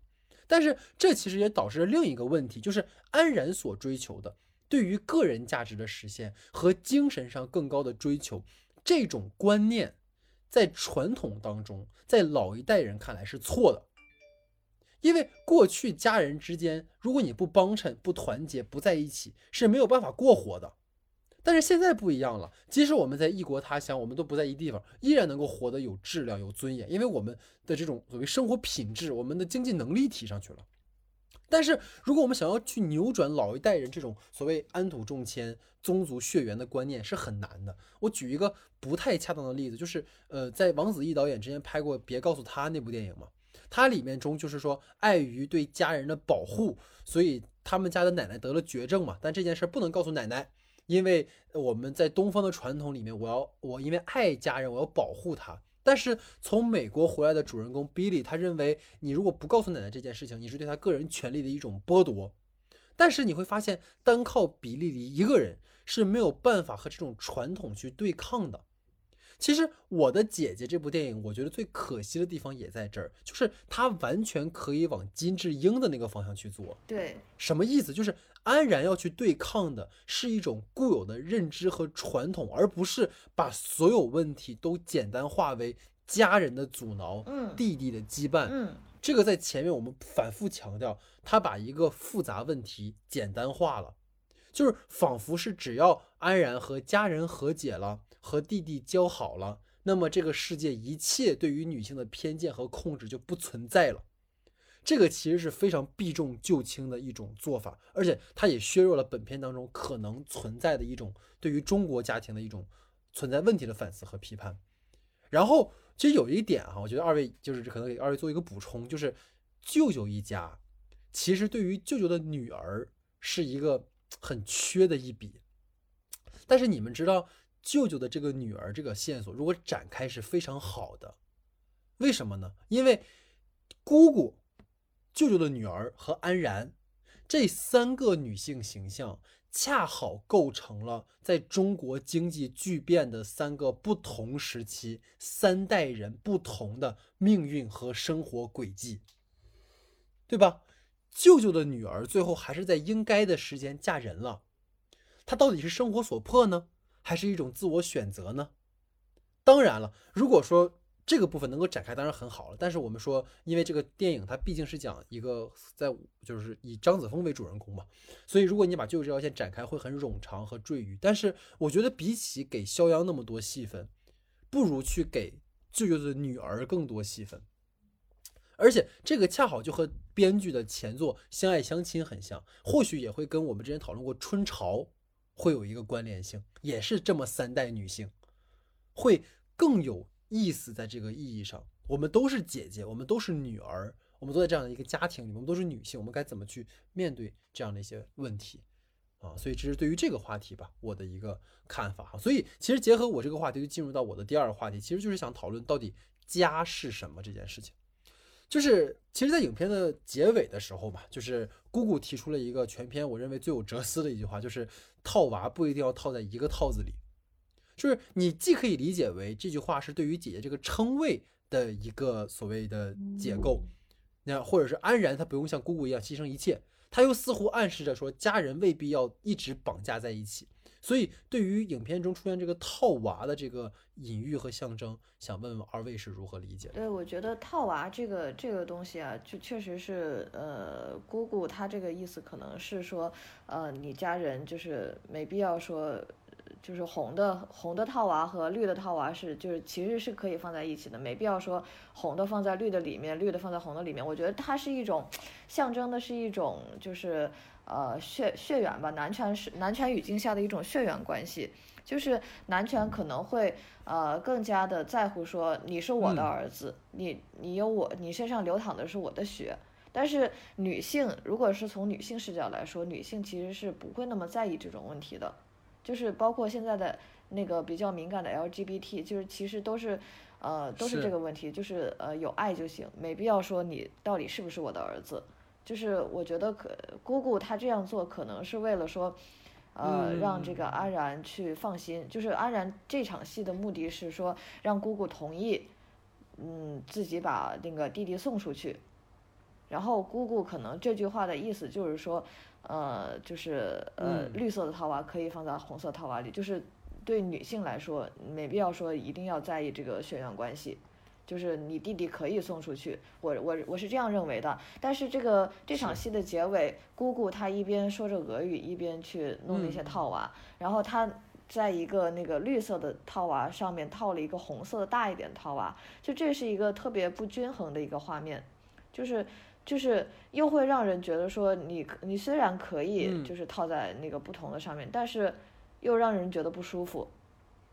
但是这其实也导致了另一个问题，就是安然所追求的对于个人价值的实现和精神上更高的追求，这种观念，在传统当中，在老一代人看来是错的，因为过去家人之间，如果你不帮衬、不团结、不在一起，是没有办法过活的。但是现在不一样了，即使我们在异国他乡，我们都不在一地方，依然能够活得有质量、有尊严，因为我们的这种所谓生活品质，我们的经济能力提上去了。但是，如果我们想要去扭转老一代人这种所谓安土重迁、宗族血缘的观念，是很难的。我举一个不太恰当的例子，就是呃，在王子异导演之前拍过《别告诉他》那部电影嘛，它里面中就是说，碍于对家人的保护，所以他们家的奶奶得了绝症嘛，但这件事不能告诉奶奶。因为我们在东方的传统里面，我要我因为爱家人，我要保护他。但是从美国回来的主人公 Billy，他认为你如果不告诉奶奶这件事情，你是对他个人权利的一种剥夺。但是你会发现，单靠比利林一个人是没有办法和这种传统去对抗的。其实我的姐姐这部电影，我觉得最可惜的地方也在这儿，就是它完全可以往金智英的那个方向去做。对，什么意思？就是安然要去对抗的是一种固有的认知和传统，而不是把所有问题都简单化为家人的阻挠、嗯弟弟的羁绊。嗯这个在前面我们反复强调，他把一个复杂问题简单化了，就是仿佛是只要安然和家人和解了，和弟弟交好了，那么这个世界一切对于女性的偏见和控制就不存在了。这个其实是非常避重就轻的一种做法，而且它也削弱了本片当中可能存在的一种对于中国家庭的一种存在问题的反思和批判。然后，其实有一点哈，我觉得二位就是可能给二位做一个补充，就是舅舅一家其实对于舅舅的女儿是一个很缺的一笔。但是你们知道，舅舅的这个女儿这个线索如果展开是非常好的，为什么呢？因为姑姑、舅舅的女儿和安然这三个女性形象，恰好构成了在中国经济巨变的三个不同时期、三代人不同的命运和生活轨迹，对吧？舅舅的女儿最后还是在应该的时间嫁人了，她到底是生活所迫呢，还是一种自我选择呢？当然了，如果说这个部分能够展开，当然很好了。但是我们说，因为这个电影它毕竟是讲一个在就是以张子枫为主人公嘛，所以如果你把舅舅这条线展开，会很冗长和赘余。但是我觉得比起给肖央那么多戏份，不如去给舅舅的女儿更多戏份。而且这个恰好就和编剧的前作《相爱相亲》很像，或许也会跟我们之前讨论过《春潮》会有一个关联性，也是这么三代女性，会更有意思。在这个意义上，我们都是姐姐，我们都是女儿，我们都在这样的一个家庭里，我们都是女性，我们该怎么去面对这样的一些问题啊？所以这是对于这个话题吧，我的一个看法哈。所以其实结合我这个话题，就进入到我的第二个话题，其实就是想讨论到底家是什么这件事情。就是其实，在影片的结尾的时候吧，就是姑姑提出了一个全片我认为最有哲思的一句话，就是套娃不一定要套在一个套子里。就是你既可以理解为这句话是对于姐姐这个称谓的一个所谓的解构，那或者是安然她不用像姑姑一样牺牲一切，她又似乎暗示着说家人未必要一直绑架在一起。所以，对于影片中出现这个套娃的这个隐喻和象征，想问问二位是如何理解的？对，我觉得套娃这个这个东西啊，就确实是，呃，姑姑她这个意思可能是说，呃，你家人就是没必要说，就是红的红的套娃和绿的套娃是就是其实是可以放在一起的，没必要说红的放在绿的里面，绿的放在红的里面。我觉得它是一种象征的是一种就是。呃，血血缘吧，男权是男权语境下的一种血缘关系，就是男权可能会呃更加的在乎说你是我的儿子，你你有我，你身上流淌的是我的血。但是女性如果是从女性视角来说，女性其实是不会那么在意这种问题的，就是包括现在的那个比较敏感的 LGBT，就是其实都是呃都是这个问题，就是呃有爱就行，没必要说你到底是不是我的儿子。就是我觉得可姑姑她这样做可能是为了说，呃，让这个安然去放心。就是安然这场戏的目的是说让姑姑同意，嗯，自己把那个弟弟送出去。然后姑姑可能这句话的意思就是说，呃，就是呃绿色的套娃可以放在红色套娃里，就是对女性来说，没必要说一定要在意这个血缘关系，就是你弟弟可以送出去，我我我是这样认为的。但是这个这场戏的结尾，姑姑她一边说着俄语，一边去弄那些套娃，然后她在一个那个绿色的套娃上面套了一个红色的大一点套娃，就这是一个特别不均衡的一个画面，就是。就是又会让人觉得说你你虽然可以就是套在那个不同的上面，但是又让人觉得不舒服，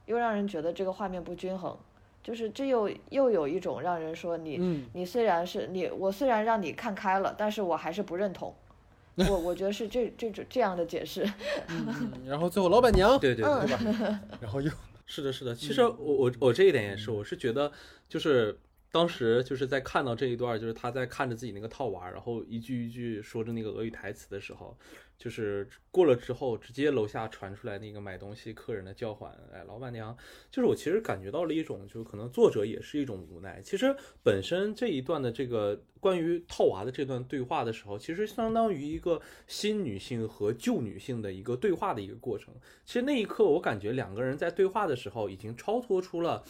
又让人觉得这个画面不均衡，就是这又又有一种让人说你你虽然是你我虽然让你看开了，但是我还是不认同，我我觉得是这这种这样的解释。然后最后老板娘 对对对吧？然后又是的是的，其实我我我这一点也是，我是觉得就是。当时就是在看到这一段，就是他在看着自己那个套娃，然后一句一句说着那个俄语台词的时候，就是过了之后，直接楼下传出来那个买东西客人的叫唤，哎，老板娘，就是我其实感觉到了一种，就是可能作者也是一种无奈。其实本身这一段的这个关于套娃的这段对话的时候，其实相当于一个新女性和旧女性的一个对话的一个过程。其实那一刻，我感觉两个人在对话的时候，已经超脱出了。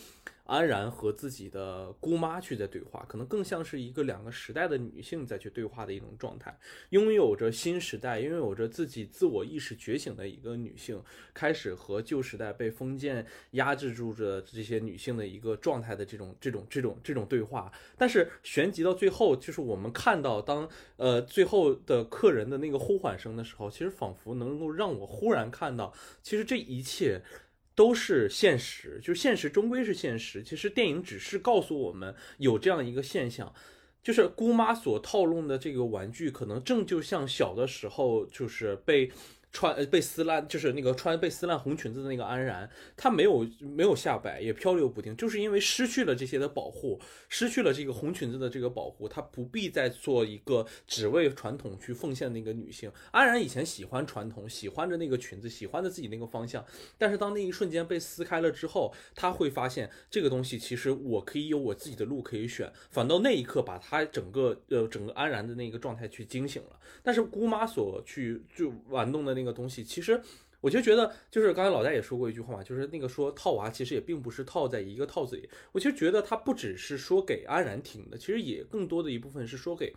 安然和自己的姑妈去在对话，可能更像是一个两个时代的女性在去对话的一种状态。拥有着新时代，拥有着自己自我意识觉醒的一个女性，开始和旧时代被封建压制住着这些女性的一个状态的这种这种这种这种对话。但是旋即到最后，就是我们看到当呃最后的客人的那个呼唤声的时候，其实仿佛能够让我忽然看到，其实这一切。都是现实，就是现实终归是现实。其实电影只是告诉我们有这样一个现象，就是姑妈所套用的这个玩具，可能正就像小的时候就是被。穿被撕烂，就是那个穿被撕烂红裙子的那个安然，她没有没有下摆，也漂流不定，就是因为失去了这些的保护，失去了这个红裙子的这个保护，她不必再做一个只为传统去奉献的一个女性。安然以前喜欢传统，喜欢着那个裙子，喜欢着自己那个方向，但是当那一瞬间被撕开了之后，她会发现这个东西其实我可以有我自己的路可以选，反倒那一刻把她整个呃整个安然的那个状态去惊醒了。但是姑妈所去就玩弄的。那个东西，其实我就觉得，就是刚才老戴也说过一句话嘛，就是那个说套娃，其实也并不是套在一个套子里。我其实觉得他不只是说给安然听的，其实也更多的一部分是说给。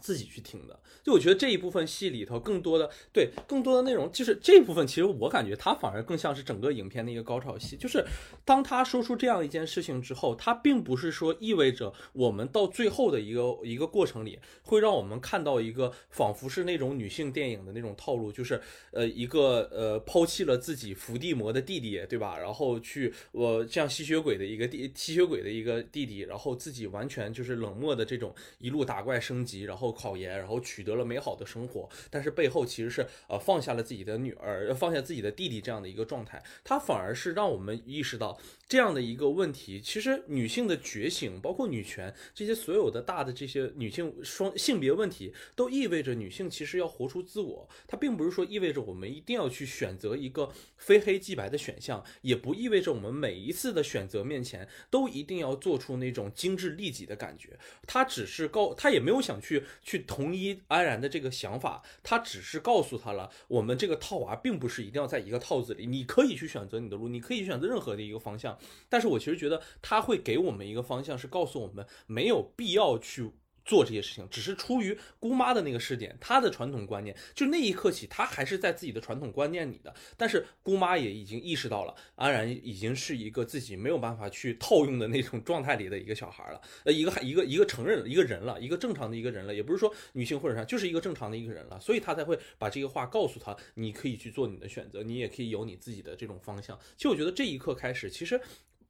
自己去听的，就我觉得这一部分戏里头更多的对更多的内容，就是这部分其实我感觉它反而更像是整个影片的一个高潮戏。就是当他说出这样一件事情之后，他并不是说意味着我们到最后的一个一个过程里会让我们看到一个仿佛是那种女性电影的那种套路，就是呃一个呃抛弃了自己伏地魔的弟弟，对吧？然后去我像吸血鬼的一个弟吸血鬼的一个弟弟，然后自己完全就是冷漠的这种一路打怪升级，然后。考研，然后取得了美好的生活，但是背后其实是呃放下了自己的女儿，放下自己的弟弟这样的一个状态，他反而是让我们意识到这样的一个问题。其实女性的觉醒，包括女权这些所有的大的这些女性双性别问题，都意味着女性其实要活出自我。它并不是说意味着我们一定要去选择一个非黑即白的选项，也不意味着我们每一次的选择面前都一定要做出那种精致利己的感觉。他只是告，他也没有想去。去同意安然的这个想法，他只是告诉他了，我们这个套娃并不是一定要在一个套子里，你可以去选择你的路，你可以选择任何的一个方向。但是我其实觉得他会给我们一个方向，是告诉我们没有必要去。做这些事情只是出于姑妈的那个试点，她的传统观念，就那一刻起，她还是在自己的传统观念里的。但是姑妈也已经意识到了，安然已经是一个自己没有办法去套用的那种状态里的一个小孩了，呃，一个一个一个承认一个人了，一个正常的一个人了，也不是说女性或者啥，就是一个正常的一个人了，所以她才会把这个话告诉他，你可以去做你的选择，你也可以有你自己的这种方向。其实我觉得这一刻开始，其实。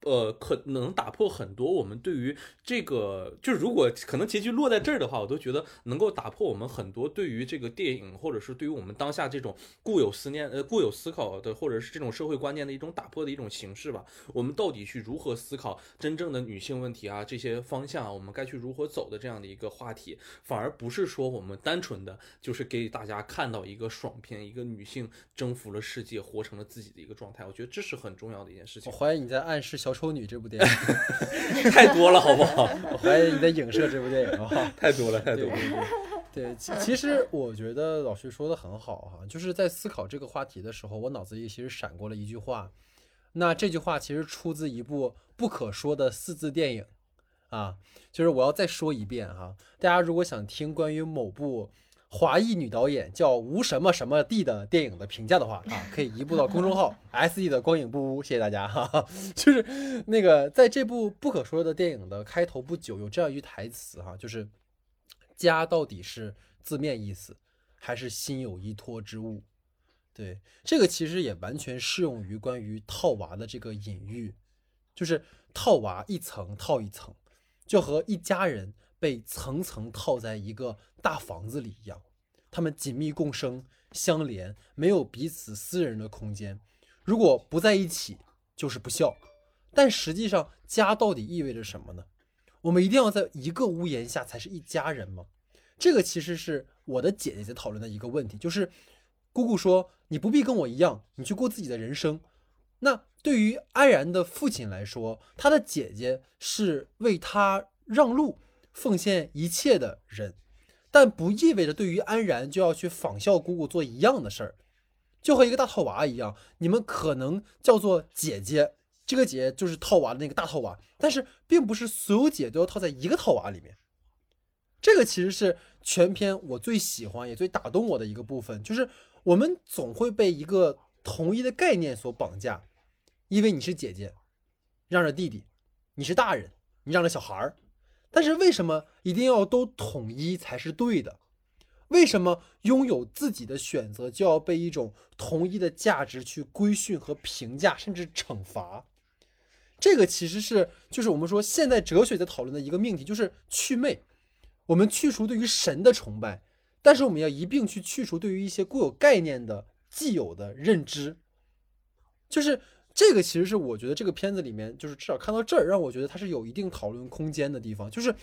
呃，可能打破很多我们对于这个，就是如果可能结局落在这儿的话，我都觉得能够打破我们很多对于这个电影，或者是对于我们当下这种固有思念、呃固有思考的，或者是这种社会观念的一种打破的一种形式吧。我们到底去如何思考真正的女性问题啊？这些方向啊，我们该去如何走的这样的一个话题，反而不是说我们单纯的就是给大家看到一个爽片，一个女性征服了世界，活成了自己的一个状态。我觉得这是很重要的一件事情。我怀疑你在暗示小。小丑女这部电影 太多了，好不好？我怀疑你在影射这部电影啊，太多了，太多了。对，其其实我觉得老徐说的很好哈，就是在思考这个话题的时候，我脑子里其实闪过了一句话，那这句话其实出自一部不可说的四字电影啊，就是我要再说一遍哈，大家如果想听关于某部华裔女导演叫吴什么什么地的电影的评价的话 啊，可以移步到公众号 S E 的光影不污，谢谢大家哈哈。就是那个在这部不可说的电影的开头不久，有这样一句台词哈，就是家到底是字面意思，还是心有依托之物？对，这个其实也完全适用于关于套娃的这个隐喻，就是套娃一层套一层，就和一家人被层层套在一个大房子里一样，他们紧密共生相连，没有彼此私人的空间。如果不在一起，就是不孝。但实际上，家到底意味着什么呢？我们一定要在一个屋檐下才是一家人吗？这个其实是我的姐姐在讨论的一个问题，就是姑姑说你不必跟我一样，你去过自己的人生。那对于安然的父亲来说，他的姐姐是为他让路、奉献一切的人，但不意味着对于安然就要去仿效姑姑做一样的事儿，就和一个大套娃一样，你们可能叫做姐姐，这个姐就是套娃的那个大套娃，但是并不是所有姐都要套在一个套娃里面。这个其实是全篇我最喜欢也最打动我的一个部分，就是我们总会被一个同一的概念所绑架，因为你是姐姐，让着弟弟；你是大人，你让着小孩儿。但是为什么一定要都统一才是对的？为什么拥有自己的选择就要被一种统一的价值去规训和评价，甚至惩罚？这个其实是就是我们说现代哲学在讨论的一个命题，就是祛魅。我们去除对于神的崇拜，但是我们要一并去去除对于一些固有概念的既有的认知。就是这个，其实是我觉得这个片子里面，就是至少看到这儿，让我觉得它是有一定讨论空间的地方。就是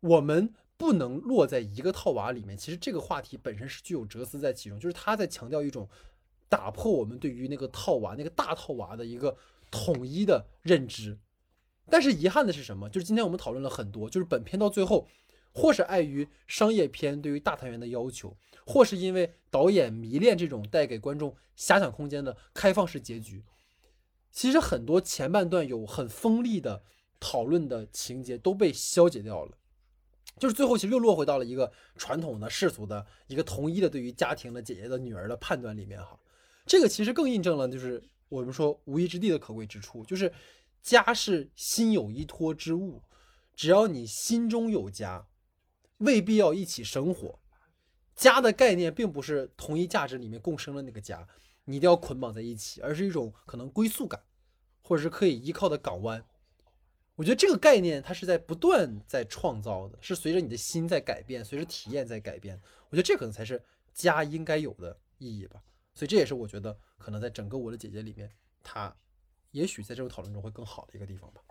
我们不能落在一个套娃里面。其实这个话题本身是具有哲思在其中，就是他在强调一种打破我们对于那个套娃、那个大套娃的一个统一的认知。但是遗憾的是什么？就是今天我们讨论了很多，就是本片到最后。或是碍于商业片对于大团圆的要求，或是因为导演迷恋这种带给观众遐想空间的开放式结局，其实很多前半段有很锋利的讨论的情节都被消解掉了，就是最后其实又落回到了一个传统的世俗的一个统一的对于家庭的姐姐的女儿的判断里面哈。这个其实更印证了就是我们说无依之地的可贵之处，就是家是心有依托之物，只要你心中有家。未必要一起生活，家的概念并不是同一价值里面共生的那个家，你一定要捆绑在一起，而是一种可能归宿感，或者是可以依靠的港湾。我觉得这个概念它是在不断在创造的，是随着你的心在改变，随着体验在改变。我觉得这可能才是家应该有的意义吧。所以这也是我觉得可能在整个我的姐姐里面，它也许在这种讨论中会更好的一个地方吧。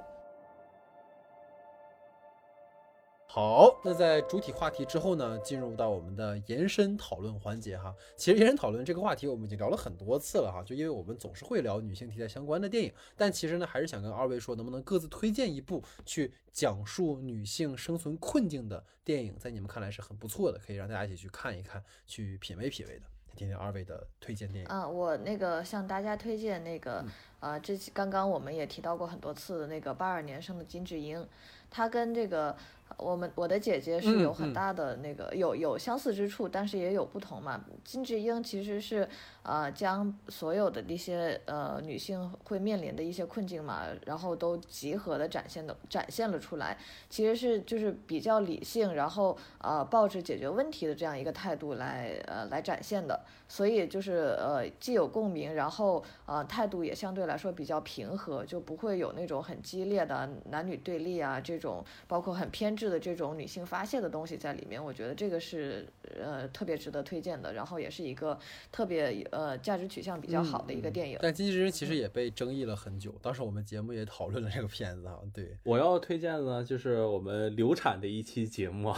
好，那在主体话题之后呢，进入到我们的延伸讨论环节哈。其实延伸讨论这个话题，我们已经聊了很多次了哈。就因为我们总是会聊女性题材相关的电影，但其实呢，还是想跟二位说，能不能各自推荐一部去讲述女性生存困境的电影，在你们看来是很不错的，可以让大家一起去看一看，去品味品味的。听听二位的推荐电影。啊，我那个向大家推荐那个，呃，这刚刚我们也提到过很多次的那个八二年生的金智英，她跟这个。我们我的姐姐是有很大的那个有有相似之处，但是也有不同嘛。金智英其实是呃将所有的一些呃女性会面临的一些困境嘛，然后都集合的展现的展现了出来。其实是就是比较理性，然后呃抱着解决问题的这样一个态度来呃来展现的。所以就是呃既有共鸣，然后呃态度也相对来说比较平和，就不会有那种很激烈的男女对立啊这种，包括很偏执的这种女性发泄的东西在里面。我觉得这个是呃特别值得推荐的，然后也是一个特别呃价值取向比较好的一个电影。但《经济之声》其实也被争议了很久，当时我们节目也讨论了这个片子啊。对，我要推荐的呢就是我们流产的一期节目，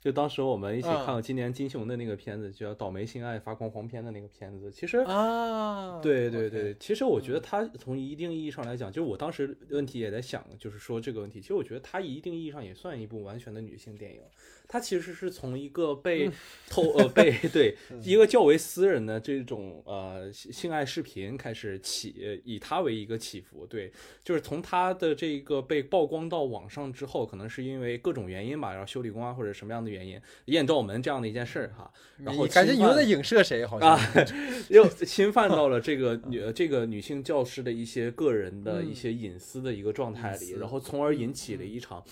就当时我们一起看了今年金熊的那个片子，叫《倒霉性爱发狂》。黄片的那个片子，其实啊，对对对，其实我觉得它从一定意义上来讲，就是我当时问题也在想，就是说这个问题，其实我觉得它一定意义上也算算一部完全的女性电影。它其实是从一个被透呃被 对一个较为私人的这种呃性性爱视频开始起，以他为一个起伏，对，就是从他的这个被曝光到网上之后，可能是因为各种原因吧，然后修理工啊或者什么样的原因，艳照门这样的一件事儿哈，然后感觉你又在影射谁？好像啊，又侵犯到了这个女呃这个女性教师的一些个人的一些隐私的一个状态里，嗯然后从而引起了一场。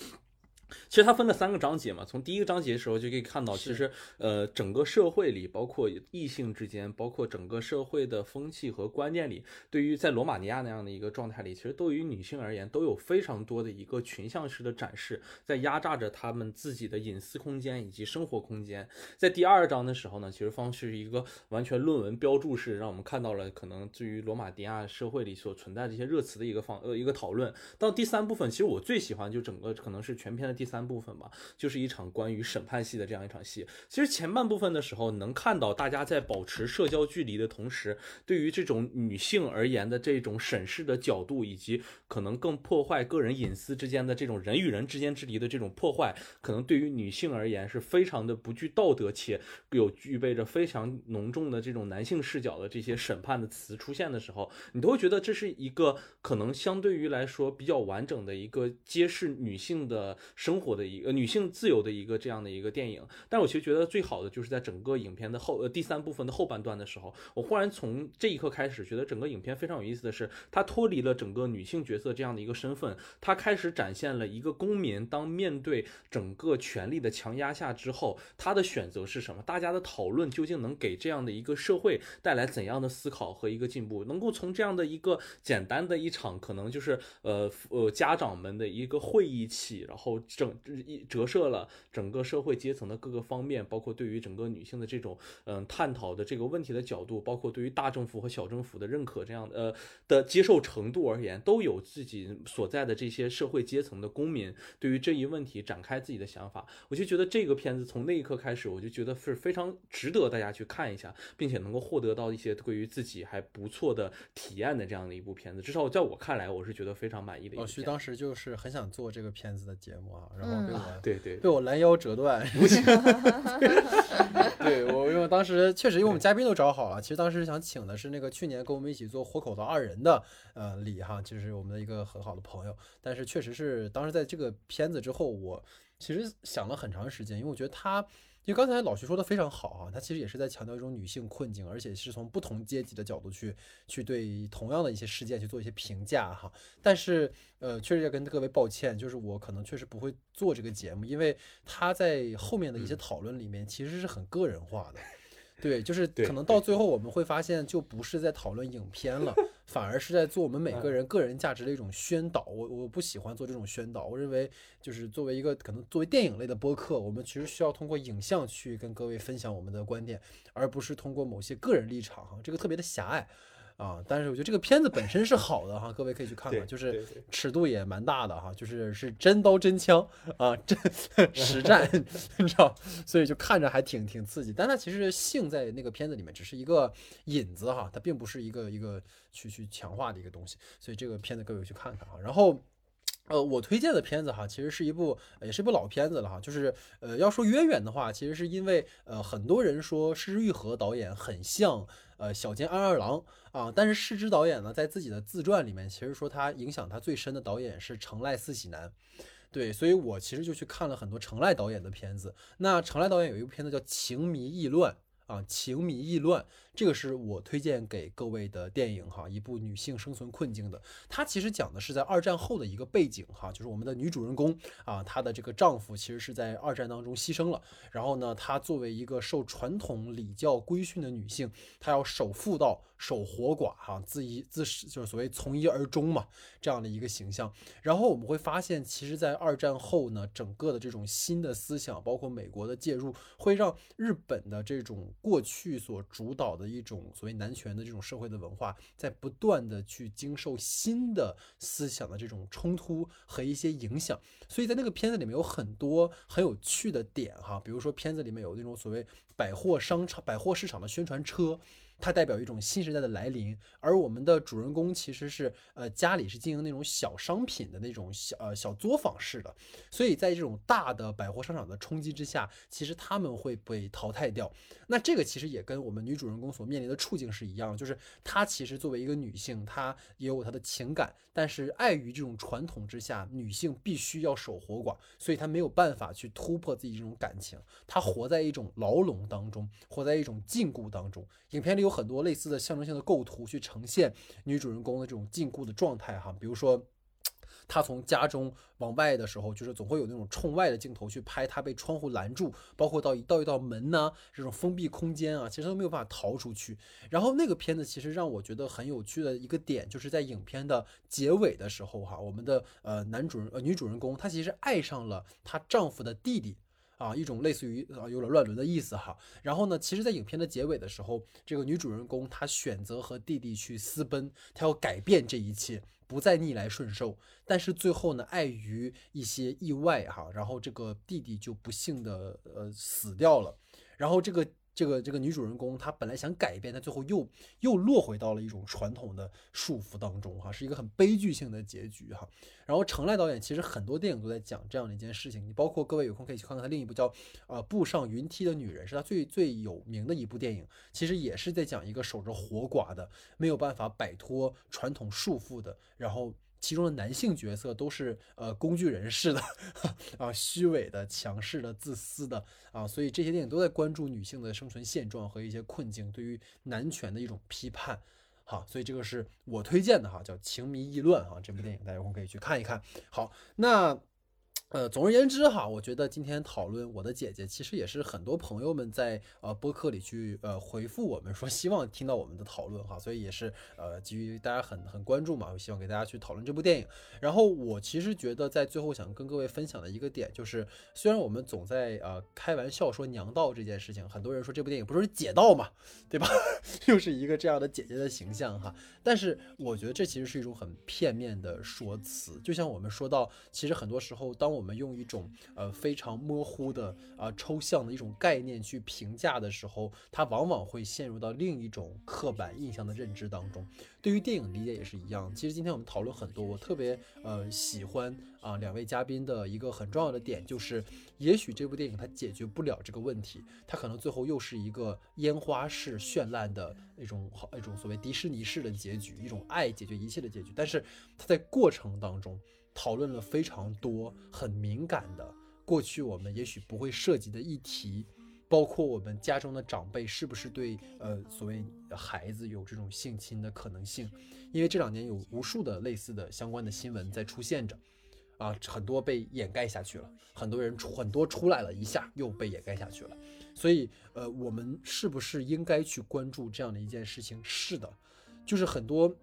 其实它分了三个章节嘛，从第一个章节的时候就可以看到，其实呃整个社会里，包括异性之间，包括整个社会的风气和观念里，对于在罗马尼亚那样的一个状态里，其实对于女性而言，都有非常多的一个群像式的展示，在压榨着她们自己的隐私空间以及生活空间。在第二章的时候呢，其实方是一个完全论文标注式，让我们看到了可能对于罗马尼亚社会里所存在的一些热词的一个方呃一个讨论。到第三部分，其实我最喜欢就整个可能是全篇的第三部分吧，就是一场关于审判戏的这样一场戏。其实前半部分的时候，能看到大家在保持社交距离的同时，对于这种女性而言的这种审视的角度，以及可能更破坏个人隐私之间的这种人与人之间之离的这种破坏，可能对于女性而言是非常的不具道德，且有具备着非常浓重的这种男性视角的这些审判的词出现的时候，你都会觉得这是一个可能相对于来说比较完整的一个揭示女性的生活的一个女性自由的一个这样的一个电影。但我其实觉得最好的就是在整个影片的后呃第三部分的后半段的时候，我忽然从这一刻开始觉得整个影片非常有意思的是，它脱离了整个女性角色这样的一个身份，它开始展现了一个公民当面对整个权力的强压下之后，他的选择是什么？大家的讨论究竟能给这样的一个社会带来怎样的思考和一个进步？能够从这样的一个简单的一场可能就是呃呃家长们的一个会议起，然后整一折射了整个社会阶层的各个方面，包括对于整个女性的这种嗯、探讨的这个问题的角度，包括对于大政府和小政府的认可这样的呃的接受程度而言，都有自己所在的这些社会阶层的公民对于这一问题展开自己的想法。我就觉得这个片子从那一刻开始，我就觉得是非常值得大家去看一下，并且能够获得到一些对于自己还不错的体验的这样的一部片子。至少在我看来，我是觉得非常满意的一老。徐当时就是很想做这个片子的节目啊，然后被嗯我、对对被我拦腰折断。对我，因为当时确实，因为我们嘉宾都找好了，其实当时想请的是那个去年跟我们一起做活口的二人的呃李哈，就是我们的一个很好的朋友。但是确实是当时在这个片子之后，我其实想了很长时间，因为我觉得他。因为刚才老徐说的非常好啊、他其实也是在强调一种女性困境，而且是从不同阶级的角度去去对同样的一些事件去做一些评价哈。但是呃，确实要跟各位抱歉，就是我可能确实不会做这个节目，因为他在后面的一些讨论里面其实是很个人化的。对，就是可能到最后我们会发现，就不是在讨论影片了，反而是在做我们每个人个人价值的一种宣导。我我不喜欢做这种宣导，我认为就是作为一个可能作为电影类的播客，我们其实需要通过影像去跟各位分享我们的观点，而不是通过某些个人立场哈，这个特别的狭隘啊。但是我觉得这个片子本身是好的哈，各位可以去看看，就是尺度也蛮大的哈，就是是真刀真枪啊，真实战，你知道，所以就看着还挺挺刺激。但它其实性在那个片子里面只是一个引子哈，它并不是一个一个去去强化的一个东西，所以这个片子各位去看看哈。然后。呃，我推荐的片子哈，其实是一部也是一部老片子了哈。就是呃，要说渊源的话，其实是因为呃，很多人说施之玉和导演很像呃小津安二郎啊，但是世之导演呢，在自己的自传里面，其实说他影响他最深的导演是成濑四喜男。对，所以我其实就去看了很多成濑导演的片子。那成濑导演有一部片子叫《情迷意乱》啊，《情迷意乱》这个是我推荐给各位的电影哈，一部女性生存困境的。它其实讲的是在二战后的一个背景哈，就是我们的女主人公啊，她的这个丈夫其实是在二战当中牺牲了，然后呢，她作为一个受传统礼教规训的女性，她要守妇道、守活寡哈，自一自始就是所谓从一而终嘛，这样的一个形象。然后我们会发现，其实，在二战后呢，整个的这种新的思想，包括美国的介入，会让日本的这种过去所主导的一种所谓男权的这种社会的文化，在不断的去经受新的思想的这种冲突和一些影响。所以在那个片子里面有很多很有趣的点哈，比如说片子里面有那种所谓百货商场、百货市场的宣传车。它代表一种新时代的来临。而我们的主人公其实是呃家里是经营那种小商品的那种小呃小作坊式的，所以在这种大的百货商场的冲击之下，其实他们会被淘汰掉。那这个其实也跟我们女主人公所面临的处境是一样，就是她其实作为一个女性，她也有她的情感，但是碍于这种传统之下，女性必须要守活寡，所以她没有办法去突破自己这种感情，她活在一种牢笼当中，活在一种禁锢当中。影片里有很多类似的象征性的构图去呈现女主人公的这种禁锢的状态哈，比如说。她从家中往外的时候，就是总会有那种冲外的镜头去拍她被窗户拦住，包括到一道一道门呐，这种封闭空间啊，其实都没有办法逃出去。然后那个片子其实让我觉得很有趣的一个点，就是在影片的结尾的时候哈，我们的呃男主人呃女主人公她其实爱上了她丈夫的弟弟。啊，一种类似于啊有了乱伦的意思哈。然后呢，其实，在影片的结尾的时候，这个女主人公她选择和弟弟去私奔，她要改变这一切，不再逆来顺受。但是最后呢，碍于一些意外哈，然后这个弟弟就不幸的呃死掉了。然后这个。这个这个女主人公她本来想改变，但最后又又落回到了一种传统的束缚当中，哈，是一个很悲剧性的结局，哈。然后程赖导演其实很多电影都在讲这样的一件事情，你包括各位有空可以去看看他另一部叫《呃步上云梯的女人》，是他最最有名的一部电影，其实也是在讲一个守着活寡的，没有办法摆脱传统束缚的，然后。其中的男性角色都是呃工具人似的啊，虚伪的、强势的、自私的啊，所以这些电影都在关注女性的生存现状和一些困境，对于男权的一种批判。好，所以这个是我推荐的哈，叫《情迷意乱》哈，这部电影大家有空可以去看一看。好，那。呃，总而言之哈，我觉得今天讨论我的姐姐，其实也是很多朋友们在呃播客里去呃回复我们说希望听到我们的讨论哈，所以也是呃基于大家很很关注嘛，我希望给大家去讨论这部电影。然后我其实觉得在最后想跟各位分享的一个点就是，虽然我们总在呃开玩笑说娘道这件事情，很多人说这部电影不是姐道嘛，对吧？又是一个这样的姐姐的形象哈，但是我觉得这其实是一种很片面的说辞，就像我们说到，其实很多时候当我们我们用一种呃非常模糊的啊抽象的一种概念去评价的时候，它往往会陷入到另一种刻板印象的认知当中。对于电影理解也是一样。其实今天我们讨论很多，我特别呃喜欢啊两位嘉宾的一个很重要的点，就是也许这部电影它解决不了这个问题，它可能最后又是一个烟花式绚烂的那种一种所谓迪士尼式的结局，一种爱解决一切的结局。但是它在过程当中。讨论了非常多很敏感的过去我们也许不会涉及的议题，包括我们家中的长辈是不是对呃所谓孩子有这种性侵的可能性？因为这两年有无数的类似的相关的新闻在出现着，啊，很多被掩盖下去了，很多人出很多出来了一下又被掩盖下去了，所以呃我们是不是应该去关注这样的一件事情？是的，就是很多。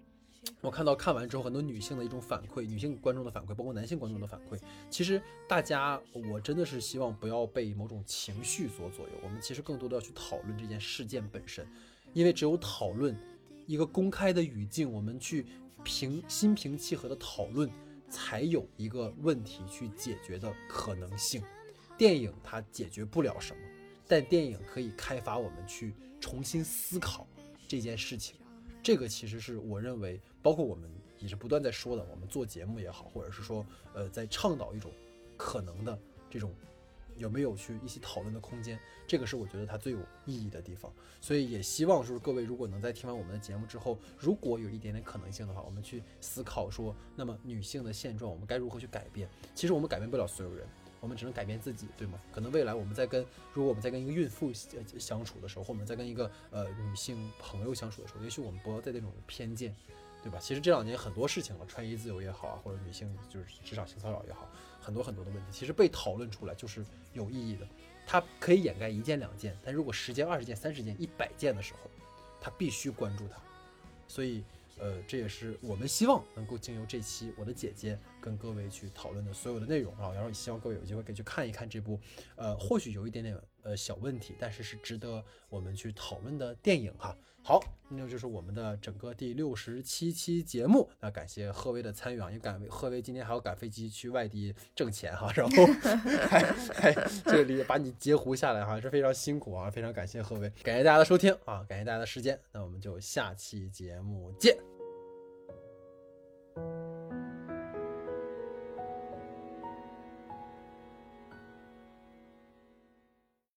我看到看完之后，很多女性的一种反馈，女性观众的反馈，包括男性观众的反馈。其实大家，我真的是希望不要被某种情绪所左右。我们其实更多的要去讨论这件事件本身，因为只有讨论一个公开的语境，我们去平心平气和的讨论，才有一个问题去解决的可能性。电影它解决不了什么，但电影可以开发我们去重新思考这件事情。这个其实是我认为，包括我们也是不断在说的，我们做节目也好，或者是说，呃，在倡导一种可能的这种有没有去一起讨论的空间，这个是我觉得它最有意义的地方。所以也希望就是各位如果能在听完我们的节目之后，如果有一点点可能性的话，我们去思考说，那么女性的现状我们该如何去改变？其实我们改变不了所有人。我们只能改变自己，对吗？可能未来我们在跟，如果我们在跟一个孕妇相处的时候，或者在跟一个呃女性朋友相处的时候，也许我们不要再那种偏见，对吧？其实这两年很多事情了，穿衣自由也好啊，或者女性就是职场性骚扰也好，很多很多的问题，其实被讨论出来就是有意义的。它可以掩盖一件两件，但如果十件、二十件、三十件、一百件的时候，它必须关注它。所以。呃，这也是我们希望能够经由这期我的姐姐跟各位去讨论的所有的内容啊，然后也希望各位有机会可以去看一看这部，呃，或许有一点点呃小问题，但是是值得我们去讨论的电影哈。好，那就是我们的整个第六十七期节目。那感谢贺威的参与啊，也感贺威今天还要赶飞机去外地挣钱哈，然后 还还这里把你截胡下来哈，是非常辛苦啊，非常感谢贺威，感谢大家的收听啊，感谢大家的时间，那我们就下期节目见。